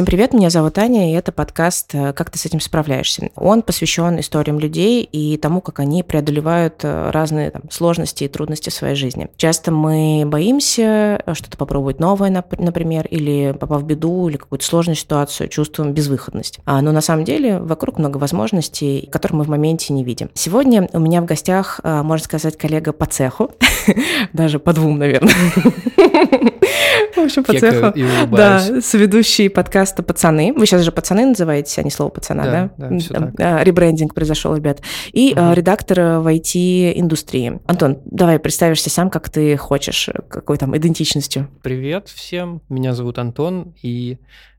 Всем привет, меня зовут Аня, и это подкаст э, «Как ты с этим справляешься?». Он посвящен историям людей и тому, как они преодолевают э, разные там, сложности и трудности в своей жизни. Часто мы боимся э, что-то попробовать новое, например, или попав в беду, или какую-то сложную ситуацию, чувствуем безвыходность. А, но на самом деле вокруг много возможностей, которые мы в моменте не видим. Сегодня у меня в гостях, можно сказать, коллега по цеху, даже по двум, наверное. В общем, по цеху. Да, соведущий подкаста «Пацаны». Вы сейчас же «Пацаны» называете, а не слово «пацана», да? Да, так. Ребрендинг произошел, ребят. И угу. редактор в IT-индустрии. Антон, давай представишься сам, как ты хочешь, какой там идентичностью. Привет всем, меня зовут Антон, и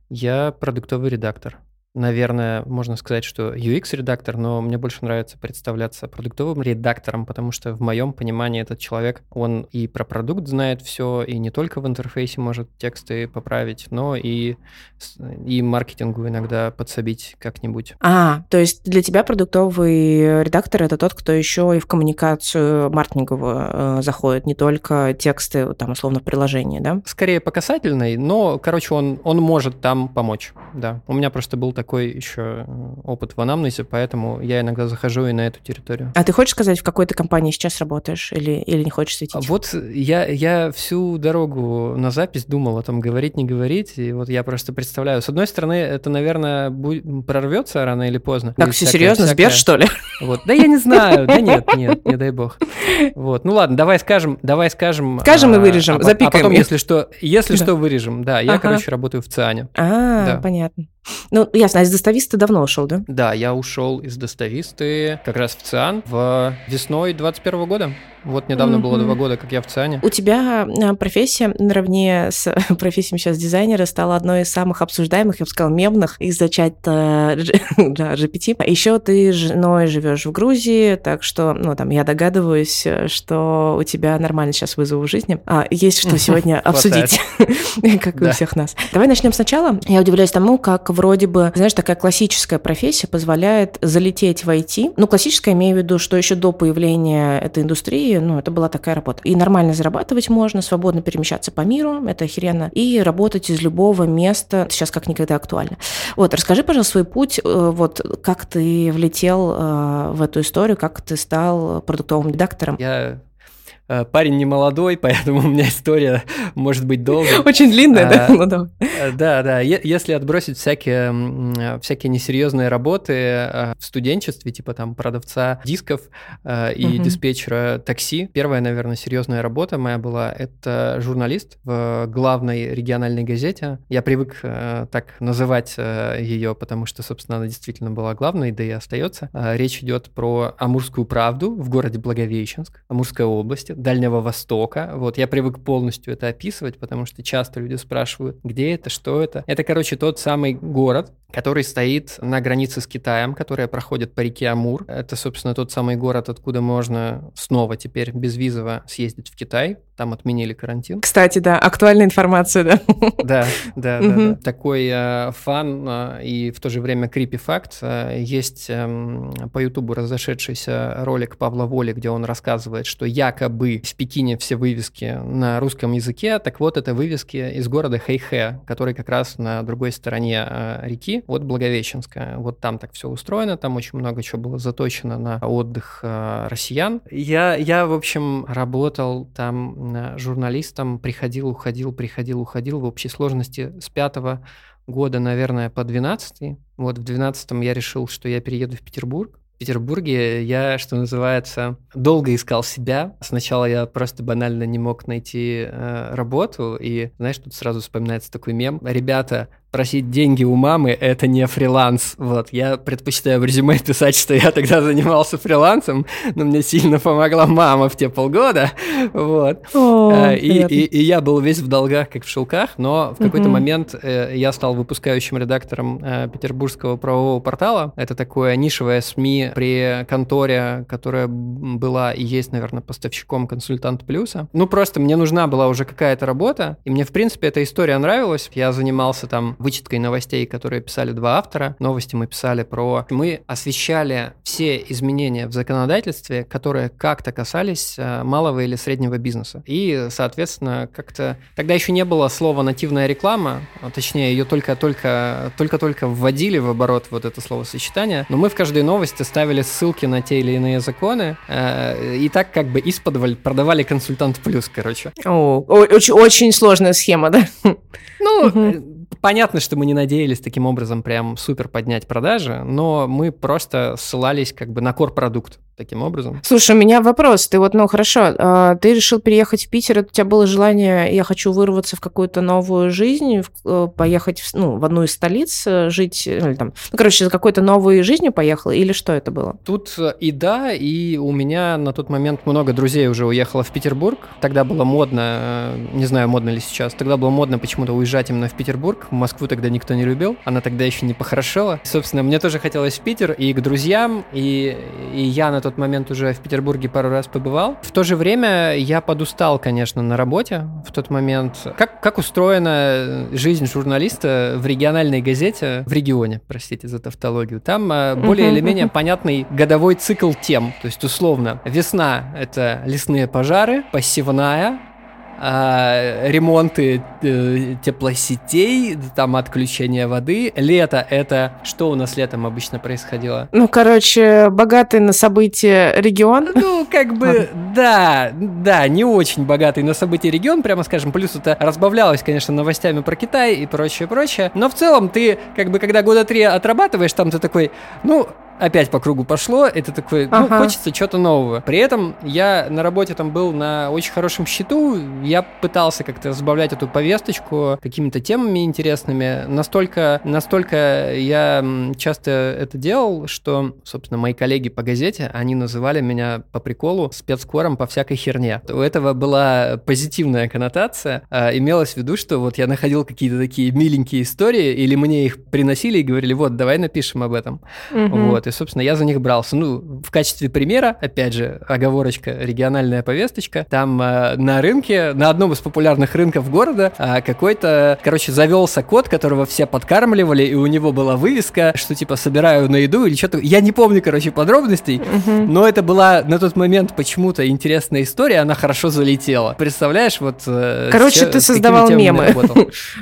я продуктовый редактор. Наверное, можно сказать, что UX-редактор, но мне больше нравится представляться продуктовым редактором, потому что в моем понимании этот человек, он и про продукт знает все, и не только в интерфейсе может тексты поправить, но и, и маркетингу иногда подсобить как-нибудь. А, то есть для тебя продуктовый редактор — это тот, кто еще и в коммуникацию маркетинговую э, заходит, не только тексты, там, условно, в приложении, да? Скорее по касательной, но, короче, он, он может там помочь, да. У меня просто был такой еще опыт в анамнезе, поэтому я иногда захожу и на эту территорию. А ты хочешь сказать, в какой ты компании сейчас работаешь или, или не хочешь светить? Вот я, я всю дорогу на запись думал о том, говорить, не говорить, и вот я просто представляю. С одной стороны, это, наверное, будет, прорвется рано или поздно. Так, все серьезно, всякое... Сбер, что ли? Вот. Да я не знаю, да нет, нет, не дай бог. Вот, ну ладно, давай скажем, давай скажем. Скажем и а, вырежем, а, запикаем. А потом, если что, если что, вырежем. Да, я, короче, работаю в ЦИАНе. А, понятно. Ну, ясно, а из достависта давно ушел, да? Да, я ушел из достависты как раз в ЦИАН в весной 21 года. Вот недавно mm-hmm. было два года, как я в ЦИАНе. У тебя а, профессия наравне с профессией сейчас дизайнера стала одной из самых обсуждаемых, я бы сказала, мемных из-за чата да, GPT. Еще ты с женой живешь в Грузии, так что, ну, там, я догадываюсь, что у тебя нормально сейчас вызовы в жизни. А, есть что сегодня обсудить, как и у всех нас. Давай начнем сначала. Я удивляюсь тому, как вроде бы, знаешь, такая классическая профессия позволяет залететь в IT. Ну, классическая, имею в виду, что еще до появления этой индустрии ну, это была такая работа. И нормально зарабатывать можно, свободно перемещаться по миру, это охеренно, и работать из любого места, сейчас как никогда актуально. Вот, расскажи, пожалуйста, свой путь, э, вот, как ты влетел э, в эту историю, как ты стал продуктовым редактором. Я парень не молодой, поэтому у меня история может быть долгой. Очень длинная, да? А, ну, да. Да, да. Если отбросить всякие, всякие несерьезные работы э, в студенчестве, типа там продавца дисков э, и диспетчера такси, первая, наверное, серьезная работа моя была, это журналист в главной региональной газете. Я привык так называть ее, потому что, собственно, она действительно была главной, да и остается. Речь идет про Амурскую правду в городе Благовещенск, Амурской области Дальнего Востока. Вот я привык полностью это описывать, потому что часто люди спрашивают, где это, что это. Это, короче, тот самый город, который стоит на границе с Китаем, которая проходит по реке Амур. Это, собственно, тот самый город, откуда можно снова теперь безвизово съездить в Китай. Там отменили карантин. Кстати, да, актуальная информация, да. Да, да, да. Такой э, фан э, и в то же время крипи факт. Э, есть эм, по Ютубу разошедшийся ролик Павла Воли, где он рассказывает, что якобы в Пекине все вывески на русском языке. Так вот, это вывески из города Хэйхэ, который как раз на другой стороне реки от Благовещенска. Вот там так все устроено, там очень много чего было заточено на отдых э, россиян. Я, я, в общем, работал там э, журналистом, приходил, уходил, приходил, уходил в общей сложности с пятого года, наверное, по 12 Вот в 12 я решил, что я перееду в Петербург. В Петербурге я, что называется, долго искал себя. Сначала я просто банально не мог найти э, работу, и, знаешь, тут сразу вспоминается такой мем. Ребята, просить деньги у мамы – это не фриланс. Вот, я предпочитаю в резюме писать, что я тогда занимался фрилансом, но мне сильно помогла мама в те полгода, вот. О, э, и, и, и я был весь в долгах, как в шелках, но в какой-то угу. момент э, я стал выпускающим редактором э, Петербургского правового портала. Это такое нишевое СМИ при конторе, которая была и есть, наверное, поставщиком консультант плюса. Ну, просто мне нужна была уже какая-то работа, и мне, в принципе, эта история нравилась. Я занимался там вычеткой новостей, которые писали два автора. Новости мы писали про... Мы освещали все изменения в законодательстве, которые как-то касались э, малого или среднего бизнеса. И, соответственно, как-то... Тогда еще не было слова «нативная реклама», а точнее, ее только-только только-только вводили в оборот вот это словосочетание, но мы в каждой новости ставили ссылки на те или иные законы, э, и так как бы из-под продавали консультант плюс, короче. О, очень, очень сложная схема, да? Ну, понятно, что мы не надеялись таким образом прям супер поднять продажи, но мы просто ссылались как бы на core-продукт таким образом. Слушай, у меня вопрос. Ты вот, ну хорошо, а, ты решил переехать в Питер, у тебя было желание, я хочу вырваться в какую-то новую жизнь, э, поехать в, ну, в одну из столиц, э, жить, э, или там, ну, короче, за какой-то новой жизнью поехал, или что это было? Тут и да, и у меня на тот момент много друзей уже уехало в Петербург. Тогда было модно, не знаю, модно ли сейчас, тогда было модно почему-то уезжать именно в Петербург. Москву тогда никто не любил, она тогда еще не похорошела. Собственно, мне тоже хотелось в Питер и к друзьям, и, и я на тот тот момент уже в Петербурге пару раз побывал. В то же время я подустал, конечно, на работе в тот момент. Как, как устроена жизнь журналиста в региональной газете, в регионе, простите за тавтологию. Там э, более или менее понятный годовой цикл тем. То есть, условно, весна — это лесные пожары, посевная, а, ремонты э, теплосетей, там отключение воды. Лето это что у нас летом обычно происходило? Ну, короче, богатый на события регион. Ну, как бы, да, да, не очень богатый на события регион, прямо скажем. Плюс это разбавлялось, конечно, новостями про Китай и прочее, прочее. Но в целом ты, как бы, когда года три отрабатываешь, там ты такой, ну, опять по кругу пошло, это такой, ну, ага. хочется чего-то нового. При этом я на работе там был на очень хорошем счету, я пытался как-то разбавлять эту повесточку какими-то темами интересными. Настолько, настолько я часто это делал, что, собственно, мои коллеги по газете, они называли меня по приколу спецкором по всякой херне. У этого была позитивная коннотация. А, имелось в виду, что вот я находил какие-то такие миленькие истории, или мне их приносили и говорили, вот, давай напишем об этом. Угу. Вот, и, собственно, я за них брался. Ну, в качестве примера, опять же, оговорочка, региональная повесточка, там э, на рынке, на одном из популярных рынков города, э, какой-то, короче, завелся кот, которого все подкармливали, и у него была вывеска, что типа собираю на еду или что-то. Я не помню, короче, подробностей, угу. но это была на тот момент почему-то интересная история, она хорошо залетела. Представляешь, вот... Э, короче, с, ты создавал мемы.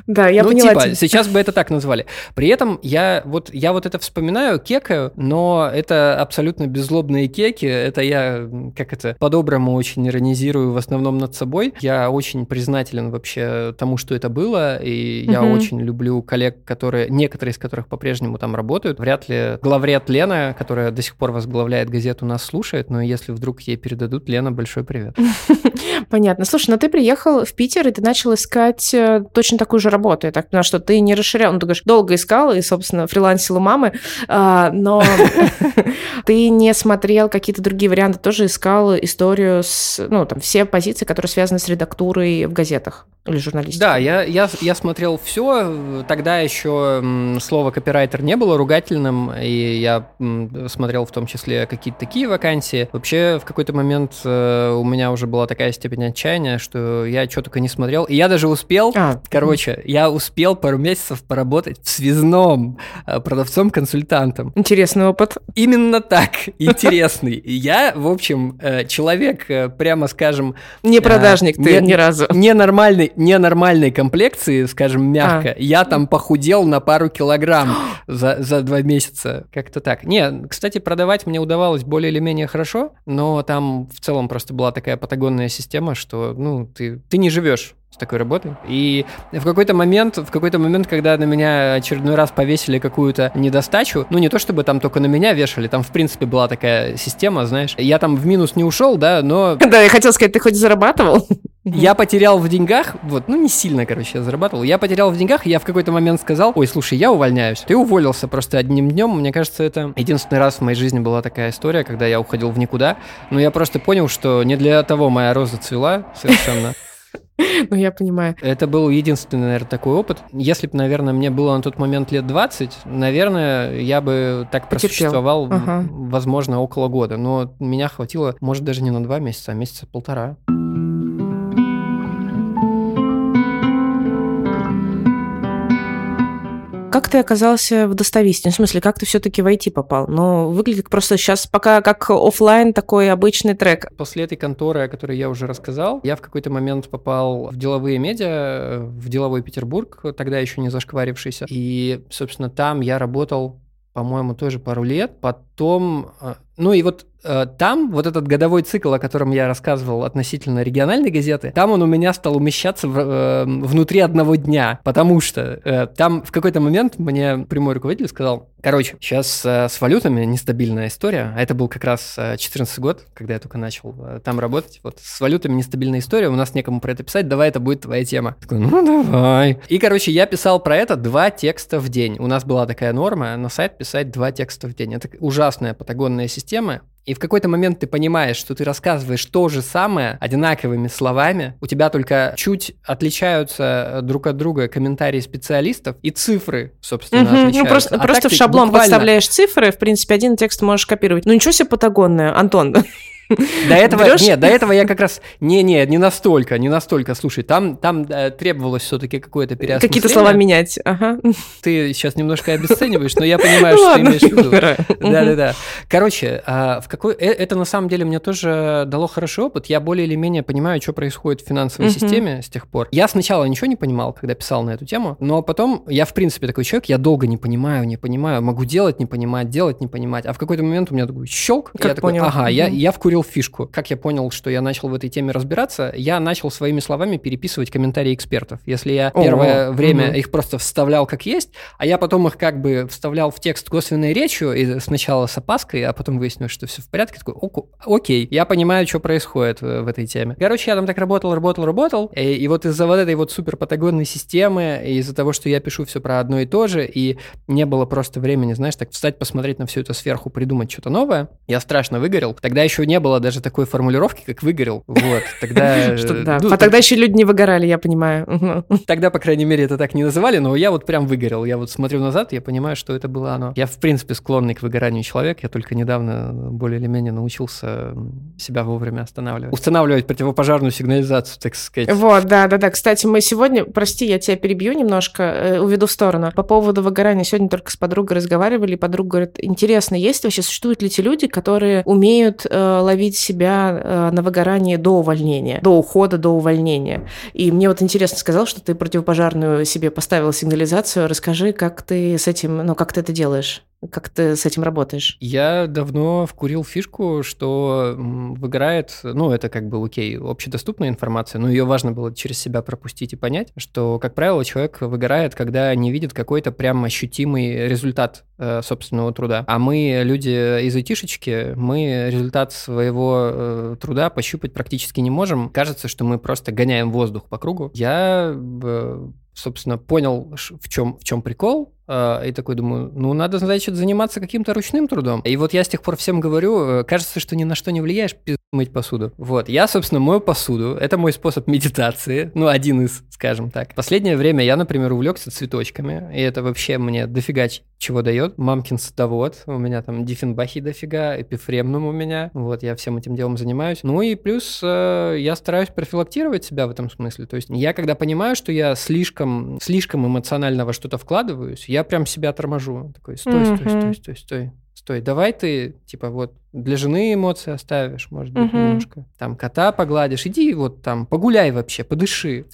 Да, я ну, поняла. типа, сейчас бы это так назвали. При этом я вот, я вот это вспоминаю, кекаю, но но это абсолютно беззлобные кеки. Это я, как это, по-доброму очень иронизирую в основном над собой. Я очень признателен вообще тому, что это было, и угу. я очень люблю коллег, которые, некоторые из которых по-прежнему там работают. Вряд ли главред Лена, которая до сих пор возглавляет газету, нас слушает, но если вдруг ей передадут, Лена, большой привет. Понятно. Слушай, но ты приехал в Питер, и ты начал искать э, точно такую же работу. Я так поняла, что ты не расширял, ну, ты говоришь, долго искал, и, собственно, фрилансил у мамы, а, но Ты не смотрел какие-то другие варианты, тоже искал историю с, ну, там, все позиции, которые связаны с редактурой в газетах или журналистикой? Да, я, я, я смотрел все. Тогда еще слово копирайтер не было ругательным, и я смотрел в том числе какие-то такие вакансии. Вообще, в какой-то момент э, у меня уже была такая степень отчаяния, что я что только не смотрел. И я даже успел, а, короче, я успел пару месяцев поработать в связном э, продавцом-консультантом. Интересный опыт. Именно так, интересный. Я, в общем, э, человек, прямо скажем... Не продажник ты ни разу. Ненормальный ненормальной комплекции, скажем, мягко, а. я там похудел на пару килограмм за, за два месяца. Как-то так. Не, кстати, продавать мне удавалось более или менее хорошо, но там в целом просто была такая патагонная система, что, ну, ты, ты не живешь с такой работой. И в какой-то момент, в какой-то момент, когда на меня очередной раз повесили какую-то недостачу, ну не то чтобы там только на меня вешали, там в принципе была такая система, знаешь, я там в минус не ушел, да, но... Да, я хотел сказать, ты хоть зарабатывал? Я потерял в деньгах, вот, ну не сильно, короче, я зарабатывал. Я потерял в деньгах, и я в какой-то момент сказал, ой, слушай, я увольняюсь. Ты уволился просто одним днем. Мне кажется, это единственный раз в моей жизни была такая история, когда я уходил в никуда. Но я просто понял, что не для того моя роза цвела совершенно. Ну, я понимаю. Это был единственный, наверное, такой опыт. Если бы, наверное, мне было на тот момент лет 20, наверное, я бы так просуществовал, ага. возможно, около года. Но меня хватило, может, даже не на два месяца, а месяца полтора. Как ты оказался в достависте? В смысле, как ты все-таки в IT попал? Ну, выглядит просто сейчас пока как офлайн такой обычный трек. После этой конторы, о которой я уже рассказал, я в какой-то момент попал в деловые медиа, в деловой Петербург, тогда еще не зашкварившийся. И, собственно, там я работал по-моему, тоже пару лет. Потом, э, ну и вот Э, там вот этот годовой цикл, о котором я рассказывал относительно региональной газеты, там он у меня стал умещаться в, э, внутри одного дня, потому что э, там в какой-то момент мне прямой руководитель сказал, короче, сейчас э, с валютами нестабильная история, а это был как раз 14 э, год, когда я только начал э, там работать, вот с валютами нестабильная история, у нас некому про это писать, давай это будет твоя тема. Такой, ну давай. И, короче, я писал про это два текста в день. У нас была такая норма на сайт писать два текста в день. Это ужасная патагонная система, и в какой-то момент ты понимаешь, что ты рассказываешь то же самое одинаковыми словами, у тебя только чуть отличаются э, друг от друга комментарии специалистов и цифры, собственно, угу, отличаются. Ну, просто, а просто в шаблон буквально... подставляешь цифры, в принципе, один текст можешь копировать. Ну, ничего себе патагонное, Антон. До этого, Берешь? нет, до этого я как раз, не-не, не настолько, не настолько, слушай, там, там э, требовалось все-таки какое-то переосмысление. Какие-то слова менять, ага. Ты сейчас немножко обесцениваешь, но я понимаю, что ты имеешь в виду. Да-да-да. Короче, а, в какой, э, это на самом деле мне тоже дало хороший опыт, я более или менее понимаю, что происходит в финансовой системе с тех пор. Я сначала ничего не понимал, когда писал на эту тему, но потом я, в принципе, такой человек, я долго не понимаю, не понимаю, могу делать, не понимать, делать, не понимать, а в какой-то момент у меня такой щелк, я такой, ага, я, я вкурил открыл фишку. Как я понял, что я начал в этой теме разбираться, я начал своими словами переписывать комментарии экспертов. Если я О, первое время угу. их просто вставлял как есть, а я потом их как бы вставлял в текст косвенной речью, и сначала с опаской, а потом выяснилось, что все в порядке, такой, окей, я понимаю, что происходит в, этой теме. Короче, я там так работал, работал, работал, и, и вот из-за вот этой вот супер патагонной системы, из-за того, что я пишу все про одно и то же, и не было просто времени, знаешь, так встать, посмотреть на все это сверху, придумать что-то новое, я страшно выгорел. Тогда еще не было даже такой формулировки, как выгорел. Вот, тогда... Да, ну, а тогда еще люди не выгорали, я понимаю. Тогда, по крайней мере, это так не называли, но я вот прям выгорел. Я вот смотрю назад, я понимаю, что это было оно. Я, в принципе, склонный к выгоранию человек. Я только недавно более или менее научился себя вовремя останавливать. Устанавливать противопожарную сигнализацию, так сказать. Вот, да, да, да. Кстати, мы сегодня, прости, я тебя перебью немножко, э, уведу в сторону. По поводу выгорания сегодня только с подругой разговаривали, и подруга говорит, интересно, есть вообще, существуют ли те люди, которые умеют э, ловить себя себя э, на выгорании до увольнения, до ухода, до увольнения. И мне вот интересно сказал, что ты противопожарную себе поставила сигнализацию. Расскажи, как ты с этим, ну, как ты это делаешь? Как ты с этим работаешь? Я давно вкурил фишку, что выгорает, ну, это как бы окей, общедоступная информация, но ее важно было через себя пропустить и понять, что, как правило, человек выгорает, когда не видит какой-то прям ощутимый результат э, собственного труда. А мы, люди из айтишечки, мы результат своего э, труда пощупать практически не можем. Кажется, что мы просто гоняем воздух по кругу. Я э, собственно, понял, в чем, в чем прикол, и такой думаю, ну, надо, значит, заниматься каким-то ручным трудом. И вот я с тех пор всем говорю, э, кажется, что ни на что не влияешь, мыть посуду. Вот, я, собственно, мою посуду. Это мой способ медитации, ну, один из, скажем так. Последнее время я, например, увлекся цветочками, и это вообще мне дофига чего дает. Мамкин садовод, у меня там диффенбахи дофига, эпифремнум у меня. Вот, я всем этим делом занимаюсь. Ну и плюс э, я стараюсь профилактировать себя в этом смысле. То есть я, когда понимаю, что я слишком, слишком эмоционально во что-то вкладываюсь, я прям себя торможу. Такой, стой, стой, стой, стой, стой. Стой, давай ты, типа, вот для жены эмоции оставишь, может быть, угу. немножко. Там кота погладишь, иди вот там погуляй вообще, подыши.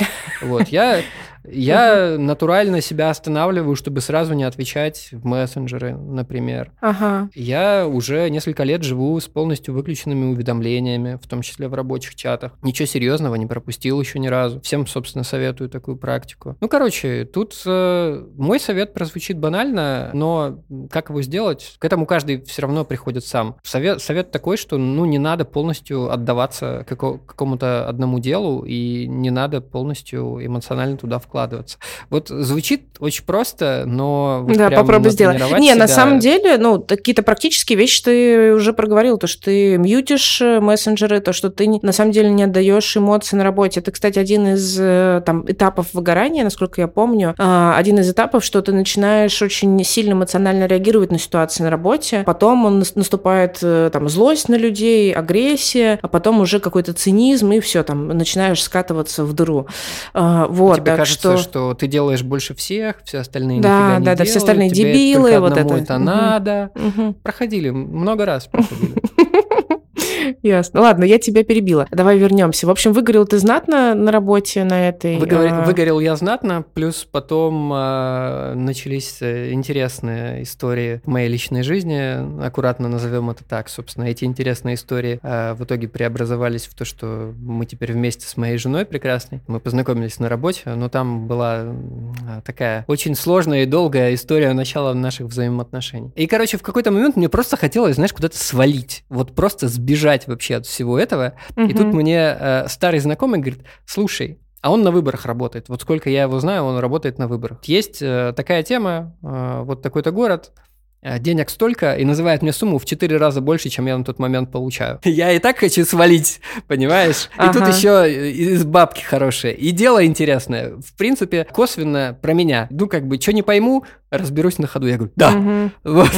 Вот, я, я натурально себя останавливаю, чтобы сразу не отвечать в мессенджеры, например. Ага. Я уже несколько лет живу с полностью выключенными уведомлениями, в том числе в рабочих чатах. Ничего серьезного не пропустил еще ни разу. Всем, собственно, советую такую практику. Ну, короче, тут э, мой совет прозвучит банально, но как его сделать, к этому каждый все равно приходит сам. Совет совет, совет такой, что ну не надо полностью отдаваться како, какому-то одному делу и не надо полностью эмоционально туда вкладываться. Вот звучит очень просто, но вот да, попробуй сделать. Не, себя... на самом деле, ну какие-то практические вещи ты уже проговорил, то что ты мьютишь э, мессенджеры, то что ты на самом деле не отдаешь эмоции на работе. Это, кстати, один из э, там этапов выгорания, насколько я помню, а, один из этапов, что ты начинаешь очень сильно эмоционально реагировать на ситуации на работе, потом он наступает э, там злость на людей, агрессия, а потом уже какой-то цинизм, и все, там начинаешь скатываться в дыру. А, вот, Тебе кажется, что... что ты делаешь больше всех, все остальные да, нифига не да, делают, да, все остальные дебилы, вот это. это надо. Угу. Проходили, много раз проходили. Ясно. Ладно, я тебя перебила. Давай вернемся. В общем, выгорел ты знатно на работе на этой. Выгорел, а... выгорел я знатно, плюс потом а, начались э, интересные истории в моей личной жизни. Аккуратно назовем это так. Собственно, эти интересные истории а, в итоге преобразовались в то, что мы теперь вместе с моей женой прекрасной. Мы познакомились на работе, но там была а, такая очень сложная и долгая история начала наших взаимоотношений. И, короче, в какой-то момент мне просто хотелось, знаешь, куда-то свалить. Вот просто сбежать вообще от всего этого. Угу. И тут мне э, старый знакомый говорит, слушай, а он на выборах работает. Вот сколько я его знаю, он работает на выборах. Есть э, такая тема, э, вот такой-то город, денег столько и называет мне сумму в 4 раза больше, чем я на тот момент получаю. Я и так хочу свалить, понимаешь? И ага. тут еще из бабки хорошие. И дело интересное. В принципе, косвенно про меня. Ну, как бы, что не пойму, разберусь на ходу. Я говорю, да. Угу. Вот.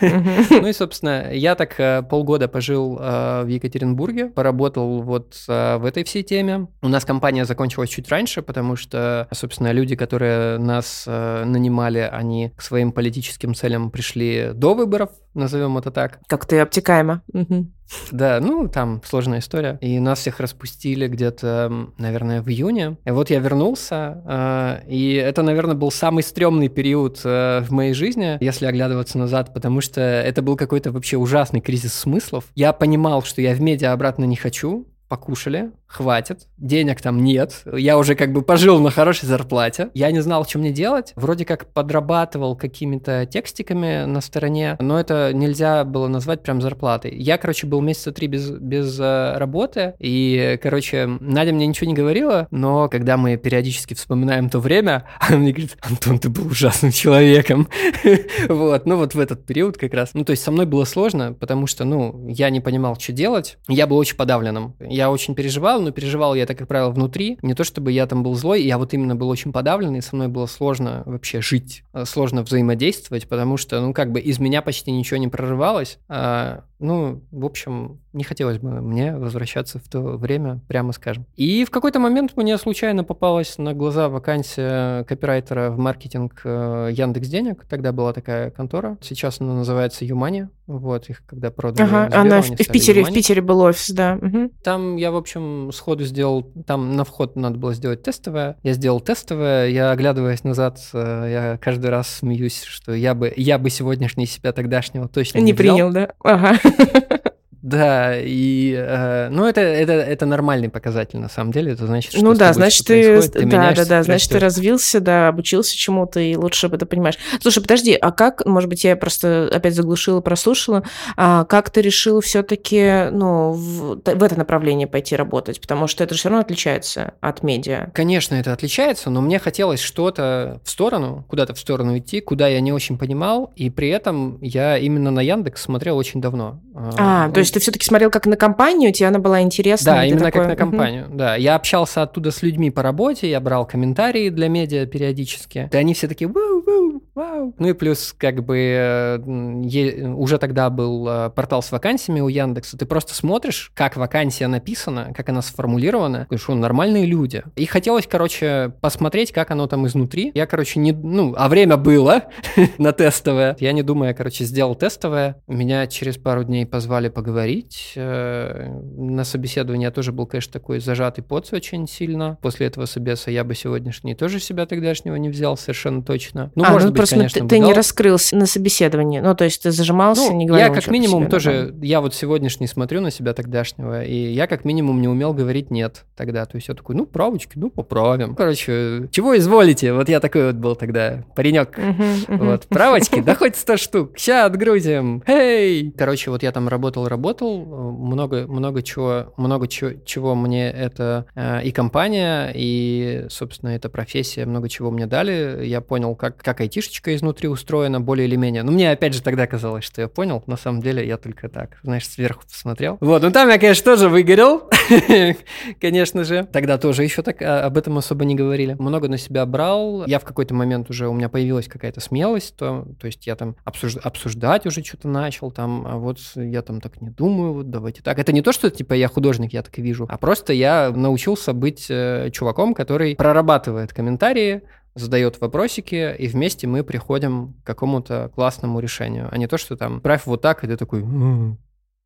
Угу. ну и, собственно, я так э, полгода пожил э, в Екатеринбурге, поработал вот в этой всей теме. У нас компания закончилась чуть раньше, потому что, собственно, люди, которые нас нанимали, они к своим политическим целям пришли до выборов, назовем это так. Как-то обтекаемо. Да, ну там сложная история. И нас всех распустили где-то, наверное, в июне. И вот я вернулся, э, и это, наверное, был самый стрёмный период э, в моей жизни, если оглядываться назад, потому что это был какой-то вообще ужасный кризис смыслов. Я понимал, что я в медиа обратно не хочу, покушали, хватит, денег там нет, я уже как бы пожил на хорошей зарплате, я не знал, что мне делать, вроде как подрабатывал какими-то текстиками на стороне, но это нельзя было назвать прям зарплатой. Я, короче, был месяца три без, без э, работы, и, короче, Надя мне ничего не говорила, но когда мы периодически вспоминаем то время, она мне говорит, Антон, ты был ужасным человеком. Вот, ну вот в этот период как раз. Ну, то есть со мной было сложно, потому что, ну, я не понимал, что делать, я был очень подавленным. Я очень переживал, но переживал я, так как правило, внутри. Не то чтобы я там был злой, я вот именно был очень подавленный, со мной было сложно вообще жить, э, сложно взаимодействовать, потому что, ну, как бы из меня почти ничего не прорывалось. А, ну, в общем, не хотелось бы мне возвращаться в то время, прямо скажем. И в какой-то момент мне случайно попалась на глаза вакансия копирайтера в маркетинг э, Яндекс Денег. Тогда была такая контора. Сейчас она называется Юмани. Вот, их когда продали. Ага, Сберу, она в, в Питере, в Питере был офис, да. Угу. Там я, в общем, сходу сделал, там на вход надо было сделать тестовое. Я сделал тестовое, я, оглядываясь назад, э, я каждый раз смеюсь, что я бы, я бы сегодняшний себя тогдашнего точно не, не взял. принял, да? Ага. Да, и э, ну это, это, это нормальный показатель на самом деле. Это значит, что ну да, значит ты, ты да, да, да, значит ты развился, да, обучился чему-то и лучше это понимаешь. Слушай, подожди, а как, может быть, я просто опять заглушила, прослушала, а как ты решил все-таки, ну в, в это направление пойти работать, потому что это же все равно отличается от медиа. Конечно, это отличается, но мне хотелось что-то в сторону, куда-то в сторону идти, куда я не очень понимал, и при этом я именно на Яндекс смотрел очень давно. А, то есть есть ты все-таки смотрел как на компанию, тебе она была интересна? Да, именно такой... как на компанию, угу. да. Я общался оттуда с людьми по работе, я брал комментарии для медиа периодически. И они все такие, вау, вау. Ну и плюс, как бы, е... уже тогда был э, портал с вакансиями у Яндекса. Ты просто смотришь, как вакансия написана, как она сформулирована, говоришь, что нормальные люди. И хотелось, короче, посмотреть, как оно там изнутри. Я, короче, не... Ну, а время было на тестовое. Я не думая, короче, сделал тестовое. Меня через пару дней позвали поговорить говорить. Э, на собеседовании я тоже был, конечно, такой зажатый поц очень сильно. После этого собеса я бы сегодняшний тоже себя тогдашнего не взял совершенно точно. Ну, а, может ну, быть, просто конечно, ты, ты не раскрылся на собеседовании. Ну, то есть ты зажимался, ну, не говорил Я как минимум тоже, я вот сегодняшний смотрю на себя тогдашнего, и я как минимум не умел говорить «нет» тогда. То есть я такой, ну, правочки, ну, поправим. Короче, чего изволите? Вот я такой вот был тогда, паренек. Вот, правочки, да хоть 100 штук. Сейчас отгрузим. Эй! Короче, вот я там работал, работал, много, много чего, много чего, чего мне это э, и компания, и, собственно, эта профессия, много чего мне дали. Я понял, как, как айтишники айтишечка изнутри устроена более или менее. Ну, мне опять же тогда казалось, что я понял. На самом деле я только так, знаешь, сверху посмотрел. Вот, ну там я, конечно, тоже выгорел, конечно же. Тогда тоже еще так а, об этом особо не говорили. Много на себя брал. Я в какой-то момент уже, у меня появилась какая-то смелость, то, то есть я там обсуж, обсуждать уже что-то начал, там, а вот я там так не думаю, вот давайте так. Это не то, что типа я художник, я так и вижу, а просто я научился быть э, чуваком, который прорабатывает комментарии, задает вопросики, и вместе мы приходим к какому-то классному решению, а не то, что там правь вот так, и ты такой,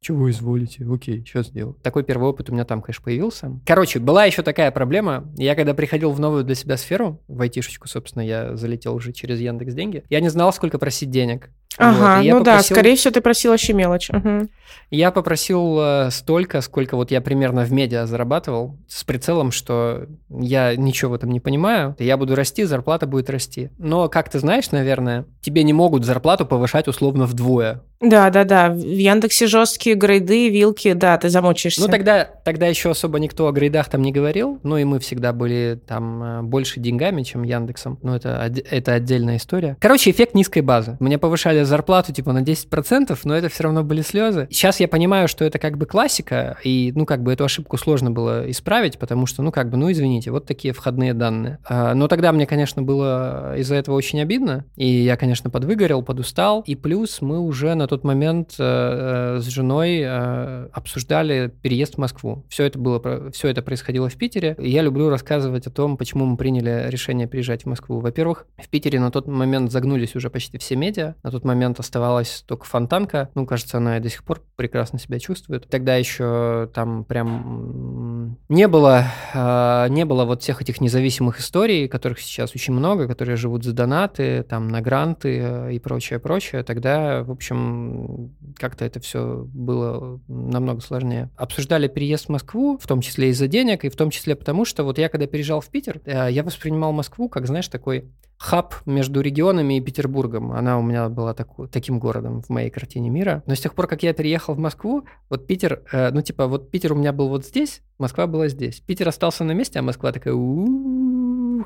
чего изволите? Окей, что сделал? Такой первый опыт у меня там, конечно, появился. Короче, была еще такая проблема. Я когда приходил в новую для себя сферу, в айтишечку, собственно, я залетел уже через Яндекс Деньги, я не знал, сколько просить денег. Ага, вот, ну попросил... да, скорее всего, ты просил вообще мелочь. Угу. Я попросил э, столько, сколько вот я примерно в медиа зарабатывал, с прицелом, что я ничего в этом не понимаю, я буду расти, зарплата будет расти. Но, как ты знаешь, наверное, тебе не могут зарплату повышать условно вдвое. Да, да, да. В Яндексе жесткие грейды, вилки, да, ты замочишься. Ну, тогда, тогда еще особо никто о грейдах там не говорил. Ну, и мы всегда были там э, больше деньгами, чем Яндексом. Но это, это отдельная история. Короче, эффект низкой базы. Мне повышали зарплату типа на 10%, но это все равно были слезы. Сейчас я понимаю, что это как бы классика, и, ну, как бы эту ошибку сложно было исправить, потому что, ну, как бы, ну, извините, вот такие входные данные. А, но тогда мне, конечно, было из-за этого очень обидно, и я, конечно, подвыгорел, подустал, и плюс мы уже на тот момент э, э, с женой э, обсуждали переезд в Москву. Все это было, все это происходило в Питере, я люблю рассказывать о том, почему мы приняли решение переезжать в Москву. Во-первых, в Питере на тот момент загнулись уже почти все медиа, на тот момент момент оставалась только фонтанка. Ну, кажется, она и до сих пор прекрасно себя чувствует. Тогда еще там прям не было, э, не было вот всех этих независимых историй, которых сейчас очень много, которые живут за донаты, там, на гранты э, и прочее, прочее. Тогда, в общем, как-то это все было намного сложнее. Обсуждали переезд в Москву, в том числе из-за денег, и в том числе потому, что вот я когда переезжал в Питер, э, я воспринимал Москву как, знаешь, такой хаб между регионами и Петербургом. Она у меня была таку, таким городом в моей картине мира. Но с тех пор, как я переехал в Москву, вот Питер, э, ну типа вот Питер у меня был вот здесь, Москва была здесь. Питер остался на месте, а Москва такая у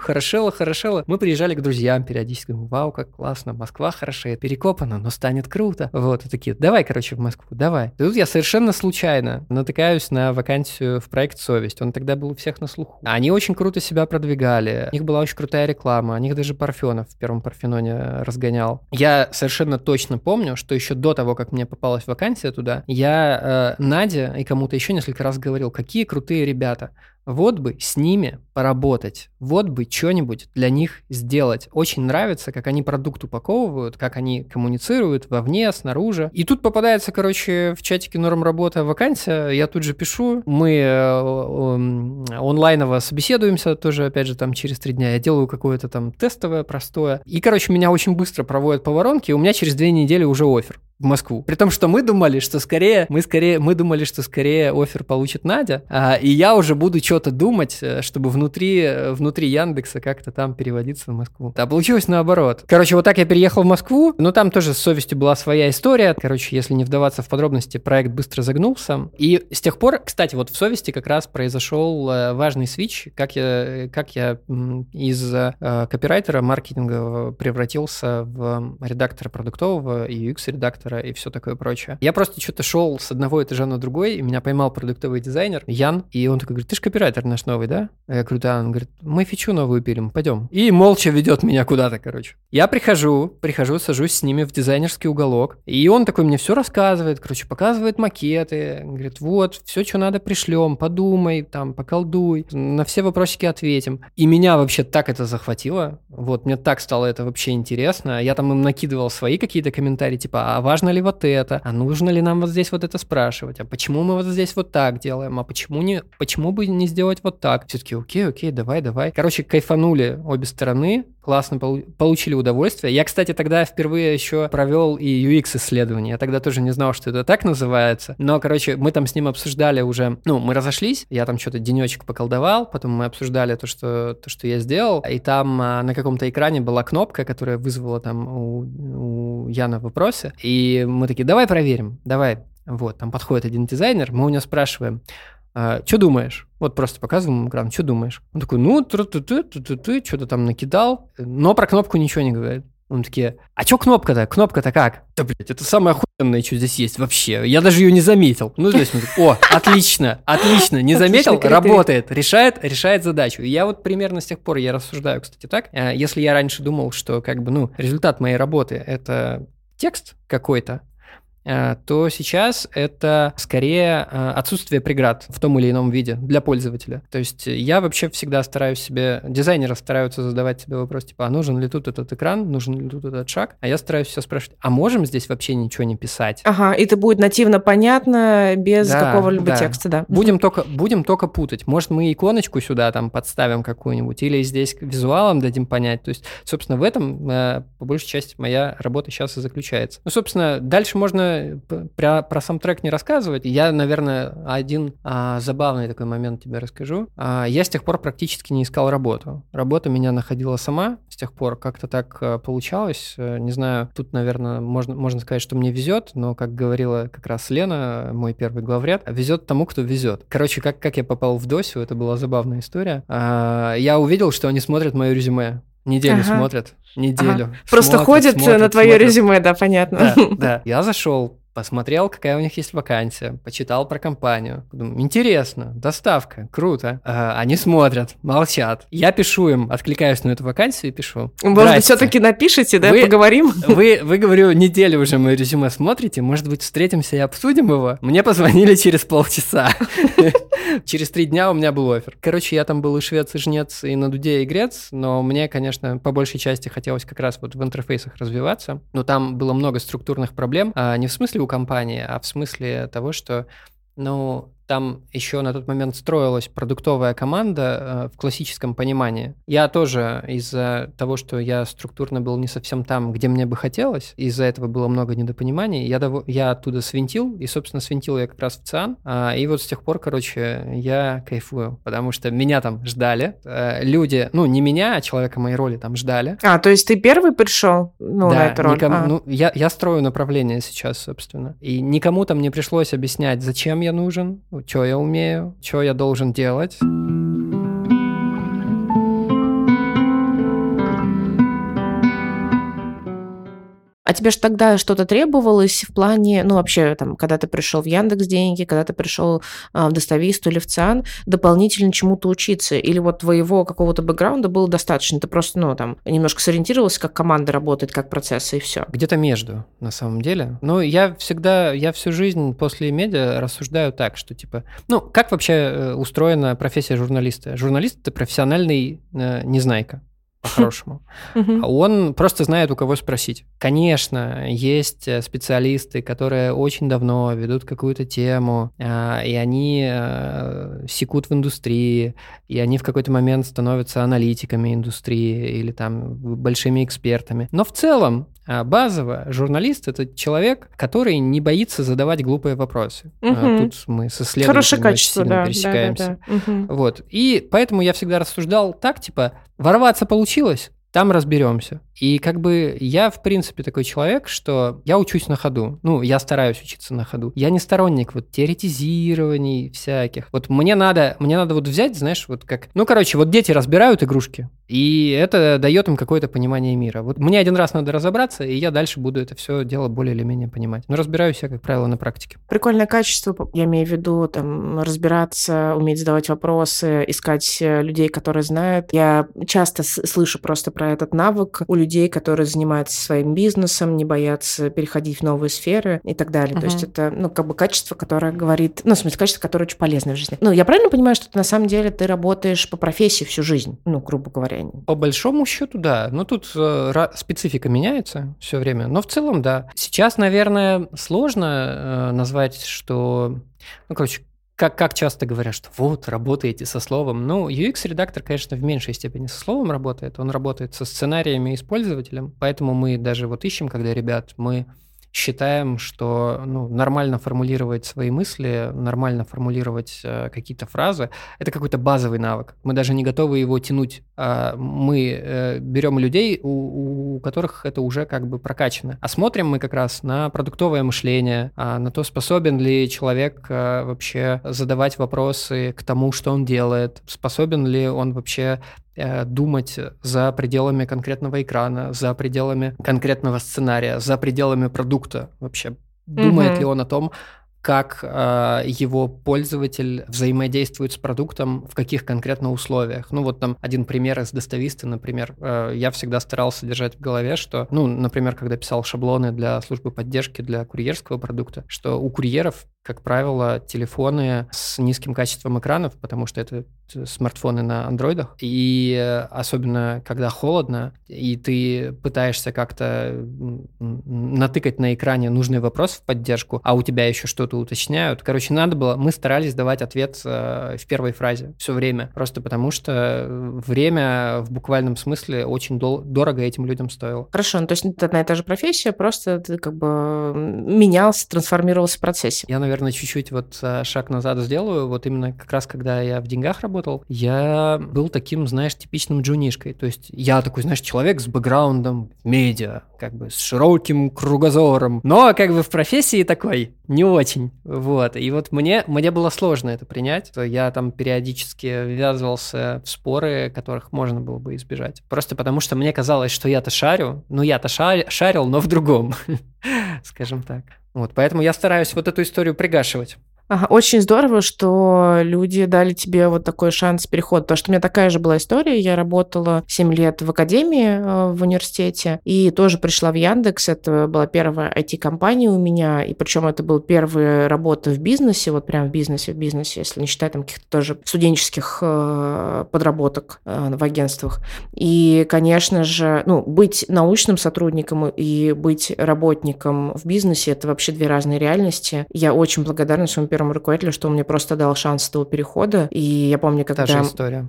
хорошело, хорошело. Мы приезжали к друзьям периодически, вау, как классно, Москва хорошеет, перекопана, но станет круто. Вот, и такие, давай, короче, в Москву, давай. И тут я совершенно случайно натыкаюсь на вакансию в проект «Совесть». Он тогда был у всех на слуху. Они очень круто себя продвигали, у них была очень крутая реклама, у них даже Парфенов в первом Парфеноне разгонял. Я совершенно точно помню, что еще до того, как мне попалась вакансия туда, я э, Надя и кому-то еще несколько раз говорил, какие крутые ребята. Вот бы с ними поработать, вот бы что-нибудь для них сделать. Очень нравится, как они продукт упаковывают, как они коммуницируют вовне, снаружи. И тут попадается, короче, в чатике норм работа вакансия, я тут же пишу, мы э, онлайново собеседуемся тоже, опять же, там через три дня. Я делаю какое-то там тестовое, простое. И, короче, меня очень быстро проводят по воронке, и у меня через две недели уже офер в Москву. При том, что мы думали, что скорее, мы скорее, мы думали, что скорее офер получит Надя, а, и я уже буду что-то думать, э, чтобы внутри, э, внутри Яндекса как-то там переводиться в Москву. А получилось наоборот. Короче, вот так я переехал в Москву, но там тоже с совестью была своя история. Короче, если не вдаваться в подробности, проект быстро загнулся. И с тех пор, кстати, вот в совести как раз произошел э, важный свич, как я, как я из копирайтера маркетинга превратился в редактора продуктового и UX-редактора директора и все такое прочее. Я просто что-то шел с одного этажа на другой, и меня поймал продуктовый дизайнер Ян, и он такой говорит, ты же копирайтер наш новый, да? А я говорю, да. Он говорит, мы фичу новую пилим, пойдем. И молча ведет меня куда-то, короче. Я прихожу, прихожу, сажусь с ними в дизайнерский уголок, и он такой мне все рассказывает, короче, показывает макеты, говорит, вот, все, что надо, пришлем, подумай, там, поколдуй, на все вопросики ответим. И меня вообще так это захватило, вот, мне так стало это вообще интересно. Я там им накидывал свои какие-то комментарии, типа, а ваш важно ли вот это, а нужно ли нам вот здесь вот это спрашивать, а почему мы вот здесь вот так делаем, а почему, не, почему бы не сделать вот так. Все-таки окей, окей, давай, давай. Короче, кайфанули обе стороны, классно получили удовольствие. Я, кстати, тогда впервые еще провел и UX-исследование. Я тогда тоже не знал, что это так называется. Но, короче, мы там с ним обсуждали уже... Ну, мы разошлись, я там что-то денечек поколдовал, потом мы обсуждали то, что, то, что я сделал, и там а, на каком-то экране была кнопка, которая вызвала там у, у Яна вопросы, и мы такие, давай проверим, давай. Вот, там подходит один дизайнер, мы у него спрашиваем, а, что думаешь? Вот просто показываем экран, что думаешь? Он такой, ну, ты, ты, ты, ты, ты, что-то там накидал, но про кнопку ничего не говорит. Он такие, а чё кнопка-то? Кнопка-то как? Да, блядь, это самое охуенное, что здесь есть вообще. Я даже ее не заметил. Ну, здесь мы о, отлично, отлично, не заметил, работает, решает, решает задачу. И я вот примерно с тех пор, я рассуждаю, кстати, так. Э, если я раньше думал, что как бы, ну, результат моей работы — это текст какой-то, то сейчас это скорее э, отсутствие преград в том или ином виде для пользователя. То есть я вообще всегда стараюсь себе, дизайнеры стараются задавать себе вопрос, типа, а нужен ли тут этот экран, нужен ли тут этот шаг? А я стараюсь все спрашивать, а можем здесь вообще ничего не писать? Ага, и это будет нативно понятно, без да, какого-либо да. текста, да. Будем только, будем только путать. Может, мы иконочку сюда там подставим какую-нибудь, или здесь визуалом дадим понять. То есть, собственно, в этом, э, по большей части, моя работа сейчас и заключается. Ну, собственно, дальше можно про, про сам трек не рассказывать. Я, наверное, один а, забавный такой момент тебе расскажу. А, я с тех пор практически не искал работу. Работа меня находила сама с тех пор. Как-то так а, получалось. Э, не знаю, тут, наверное, можно, можно сказать, что мне везет, но, как говорила как раз Лена, мой первый главред, везет тому, кто везет. Короче, как, как я попал в Досю, это была забавная история. А, я увидел, что они смотрят мое резюме. Неделю ага. смотрят. Неделю. Ага. Просто смотрят, ходят смотрят, на твое смотрят. резюме, да, понятно. Да, да. Я зашел, посмотрел, какая у них есть вакансия, почитал про компанию. Думаю, интересно, доставка, круто. А, они смотрят, молчат. Я пишу им, откликаюсь на эту вакансию и пишу. Может быть, все-таки напишите, да, вы, поговорим? Вы, вы, говорю, неделю уже мое резюме смотрите, может быть, встретимся и обсудим его? Мне позвонили через полчаса. Через три дня у меня был офер. Короче, я там был и швец, и жнец, и на дуде, и грец, но мне, конечно, по большей части хотелось как раз вот в интерфейсах развиваться. Но там было много структурных проблем, а не в смысле компании, а в смысле того, что, ну, там еще на тот момент строилась продуктовая команда э, в классическом понимании. Я тоже из-за того, что я структурно был не совсем там, где мне бы хотелось, из-за этого было много недопониманий, я, дов... я оттуда свинтил, и, собственно, свинтил я как раз в ЦИАН, а, и вот с тех пор, короче, я кайфую, потому что меня там ждали, э, люди, ну, не меня, а человека моей роли там ждали. А, то есть ты первый пришел ну, да, на эту роль? Никому, а. ну, я, я строю направление сейчас, собственно, и никому там не пришлось объяснять, зачем я нужен, что я умею, что я должен делать. А тебе же тогда что-то требовалось в плане, ну, вообще, там, когда ты пришел в Яндекс деньги, когда ты пришел а, в Достависту или в ЦИАН, дополнительно чему-то учиться? Или вот твоего какого-то бэкграунда было достаточно? Ты просто, ну, там, немножко сориентировался, как команда работает, как процессы и все? Где-то между, на самом деле. Но я всегда, я всю жизнь после медиа рассуждаю так, что, типа, ну, как вообще э, устроена профессия журналиста? Журналист – это профессиональный э, незнайка по-хорошему. А он просто знает, у кого спросить. Конечно, есть э, специалисты, которые очень давно ведут какую-то тему, а, и они э, секут в индустрии, и они в какой-то момент становятся аналитиками индустрии или там большими экспертами. Но в целом базово журналист это человек, который не боится задавать глупые вопросы. Угу. Тут мы с исследователями Хорошее качество, да, пересекаемся. Да, да, да. Угу. Вот. И поэтому я всегда рассуждал так, типа, ворваться получилось, там разберемся. И как бы я, в принципе, такой человек, что я учусь на ходу. Ну, я стараюсь учиться на ходу. Я не сторонник вот теоретизирований всяких. Вот мне надо, мне надо вот взять, знаешь, вот как... Ну, короче, вот дети разбирают игрушки, и это дает им какое-то понимание мира. Вот мне один раз надо разобраться, и я дальше буду это все дело более или менее понимать. Но разбираюсь я, как правило, на практике. Прикольное качество, я имею в виду, там, разбираться, уметь задавать вопросы, искать э, людей, которые знают. Я часто слышу просто про этот навык у людей, которые занимаются своим бизнесом, не боятся переходить в новые сферы и так далее. Uh-huh. То есть это, ну, как бы качество, которое говорит, ну, в смысле, качество, которое очень полезно в жизни. Ну, я правильно понимаю, что ты, на самом деле ты работаешь по профессии всю жизнь, ну, грубо говоря? По большому счету, да. Ну, тут э, специфика меняется все время, но в целом, да. Сейчас, наверное, сложно э, назвать, что ну, короче, как, как часто говорят, что вот, работаете со словом. Ну, UX-редактор, конечно, в меньшей степени со словом работает. Он работает со сценариями и с пользователем. Поэтому мы даже вот ищем, когда ребят, мы считаем, что ну, нормально формулировать свои мысли, нормально формулировать э, какие-то фразы, это какой-то базовый навык. Мы даже не готовы его тянуть. А мы э, берем людей, у, у которых это уже как бы прокачано. А смотрим мы как раз на продуктовое мышление, а на то, способен ли человек э, вообще задавать вопросы к тому, что он делает, способен ли он вообще думать за пределами конкретного экрана, за пределами конкретного сценария, за пределами продукта вообще. Думает угу. ли он о том, как э, его пользователь взаимодействует с продуктом, в каких конкретно условиях. Ну вот там один пример из достависта, например, э, я всегда старался держать в голове, что, ну, например, когда писал шаблоны для службы поддержки для курьерского продукта, что у курьеров как правило, телефоны с низким качеством экранов, потому что это смартфоны на андроидах. И э, особенно, когда холодно, и ты пытаешься как-то натыкать на экране нужный вопрос в поддержку, а у тебя еще что-то уточняют. Короче, надо было, мы старались давать ответ э, в первой фразе все время, просто потому что время в буквальном смысле очень дол- дорого этим людям стоило. Хорошо, ну, то есть это одна и та же профессия, просто ты как бы менялся, трансформировался в процессе. Я, наверное, наверное, чуть-чуть вот э, шаг назад сделаю. Вот именно как раз, когда я в деньгах работал, я был таким, знаешь, типичным джунишкой. То есть я такой, знаешь, человек с бэкграундом медиа, как бы с широким кругозором, но как бы в профессии такой не очень. Вот. И вот мне, мне было сложно это принять. Я там периодически ввязывался в споры, которых можно было бы избежать. Просто потому что мне казалось, что я-то шарю. Ну, я-то шарил, но в другом, скажем так. Вот, поэтому я стараюсь вот эту историю пригашивать. Ага, очень здорово, что люди дали тебе вот такой шанс перехода, потому что у меня такая же была история. Я работала 7 лет в академии э, в университете и тоже пришла в Яндекс. Это была первая IT-компания у меня, и причем это был первая работа в бизнесе, вот прям в бизнесе, в бизнесе, если не считать там каких-то тоже студенческих э, подработок э, в агентствах. И, конечно же, ну, быть научным сотрудником и быть работником в бизнесе – это вообще две разные реальности. Я очень благодарна своему первому руководителю, что он мне просто дал шанс этого перехода. И я помню, когда,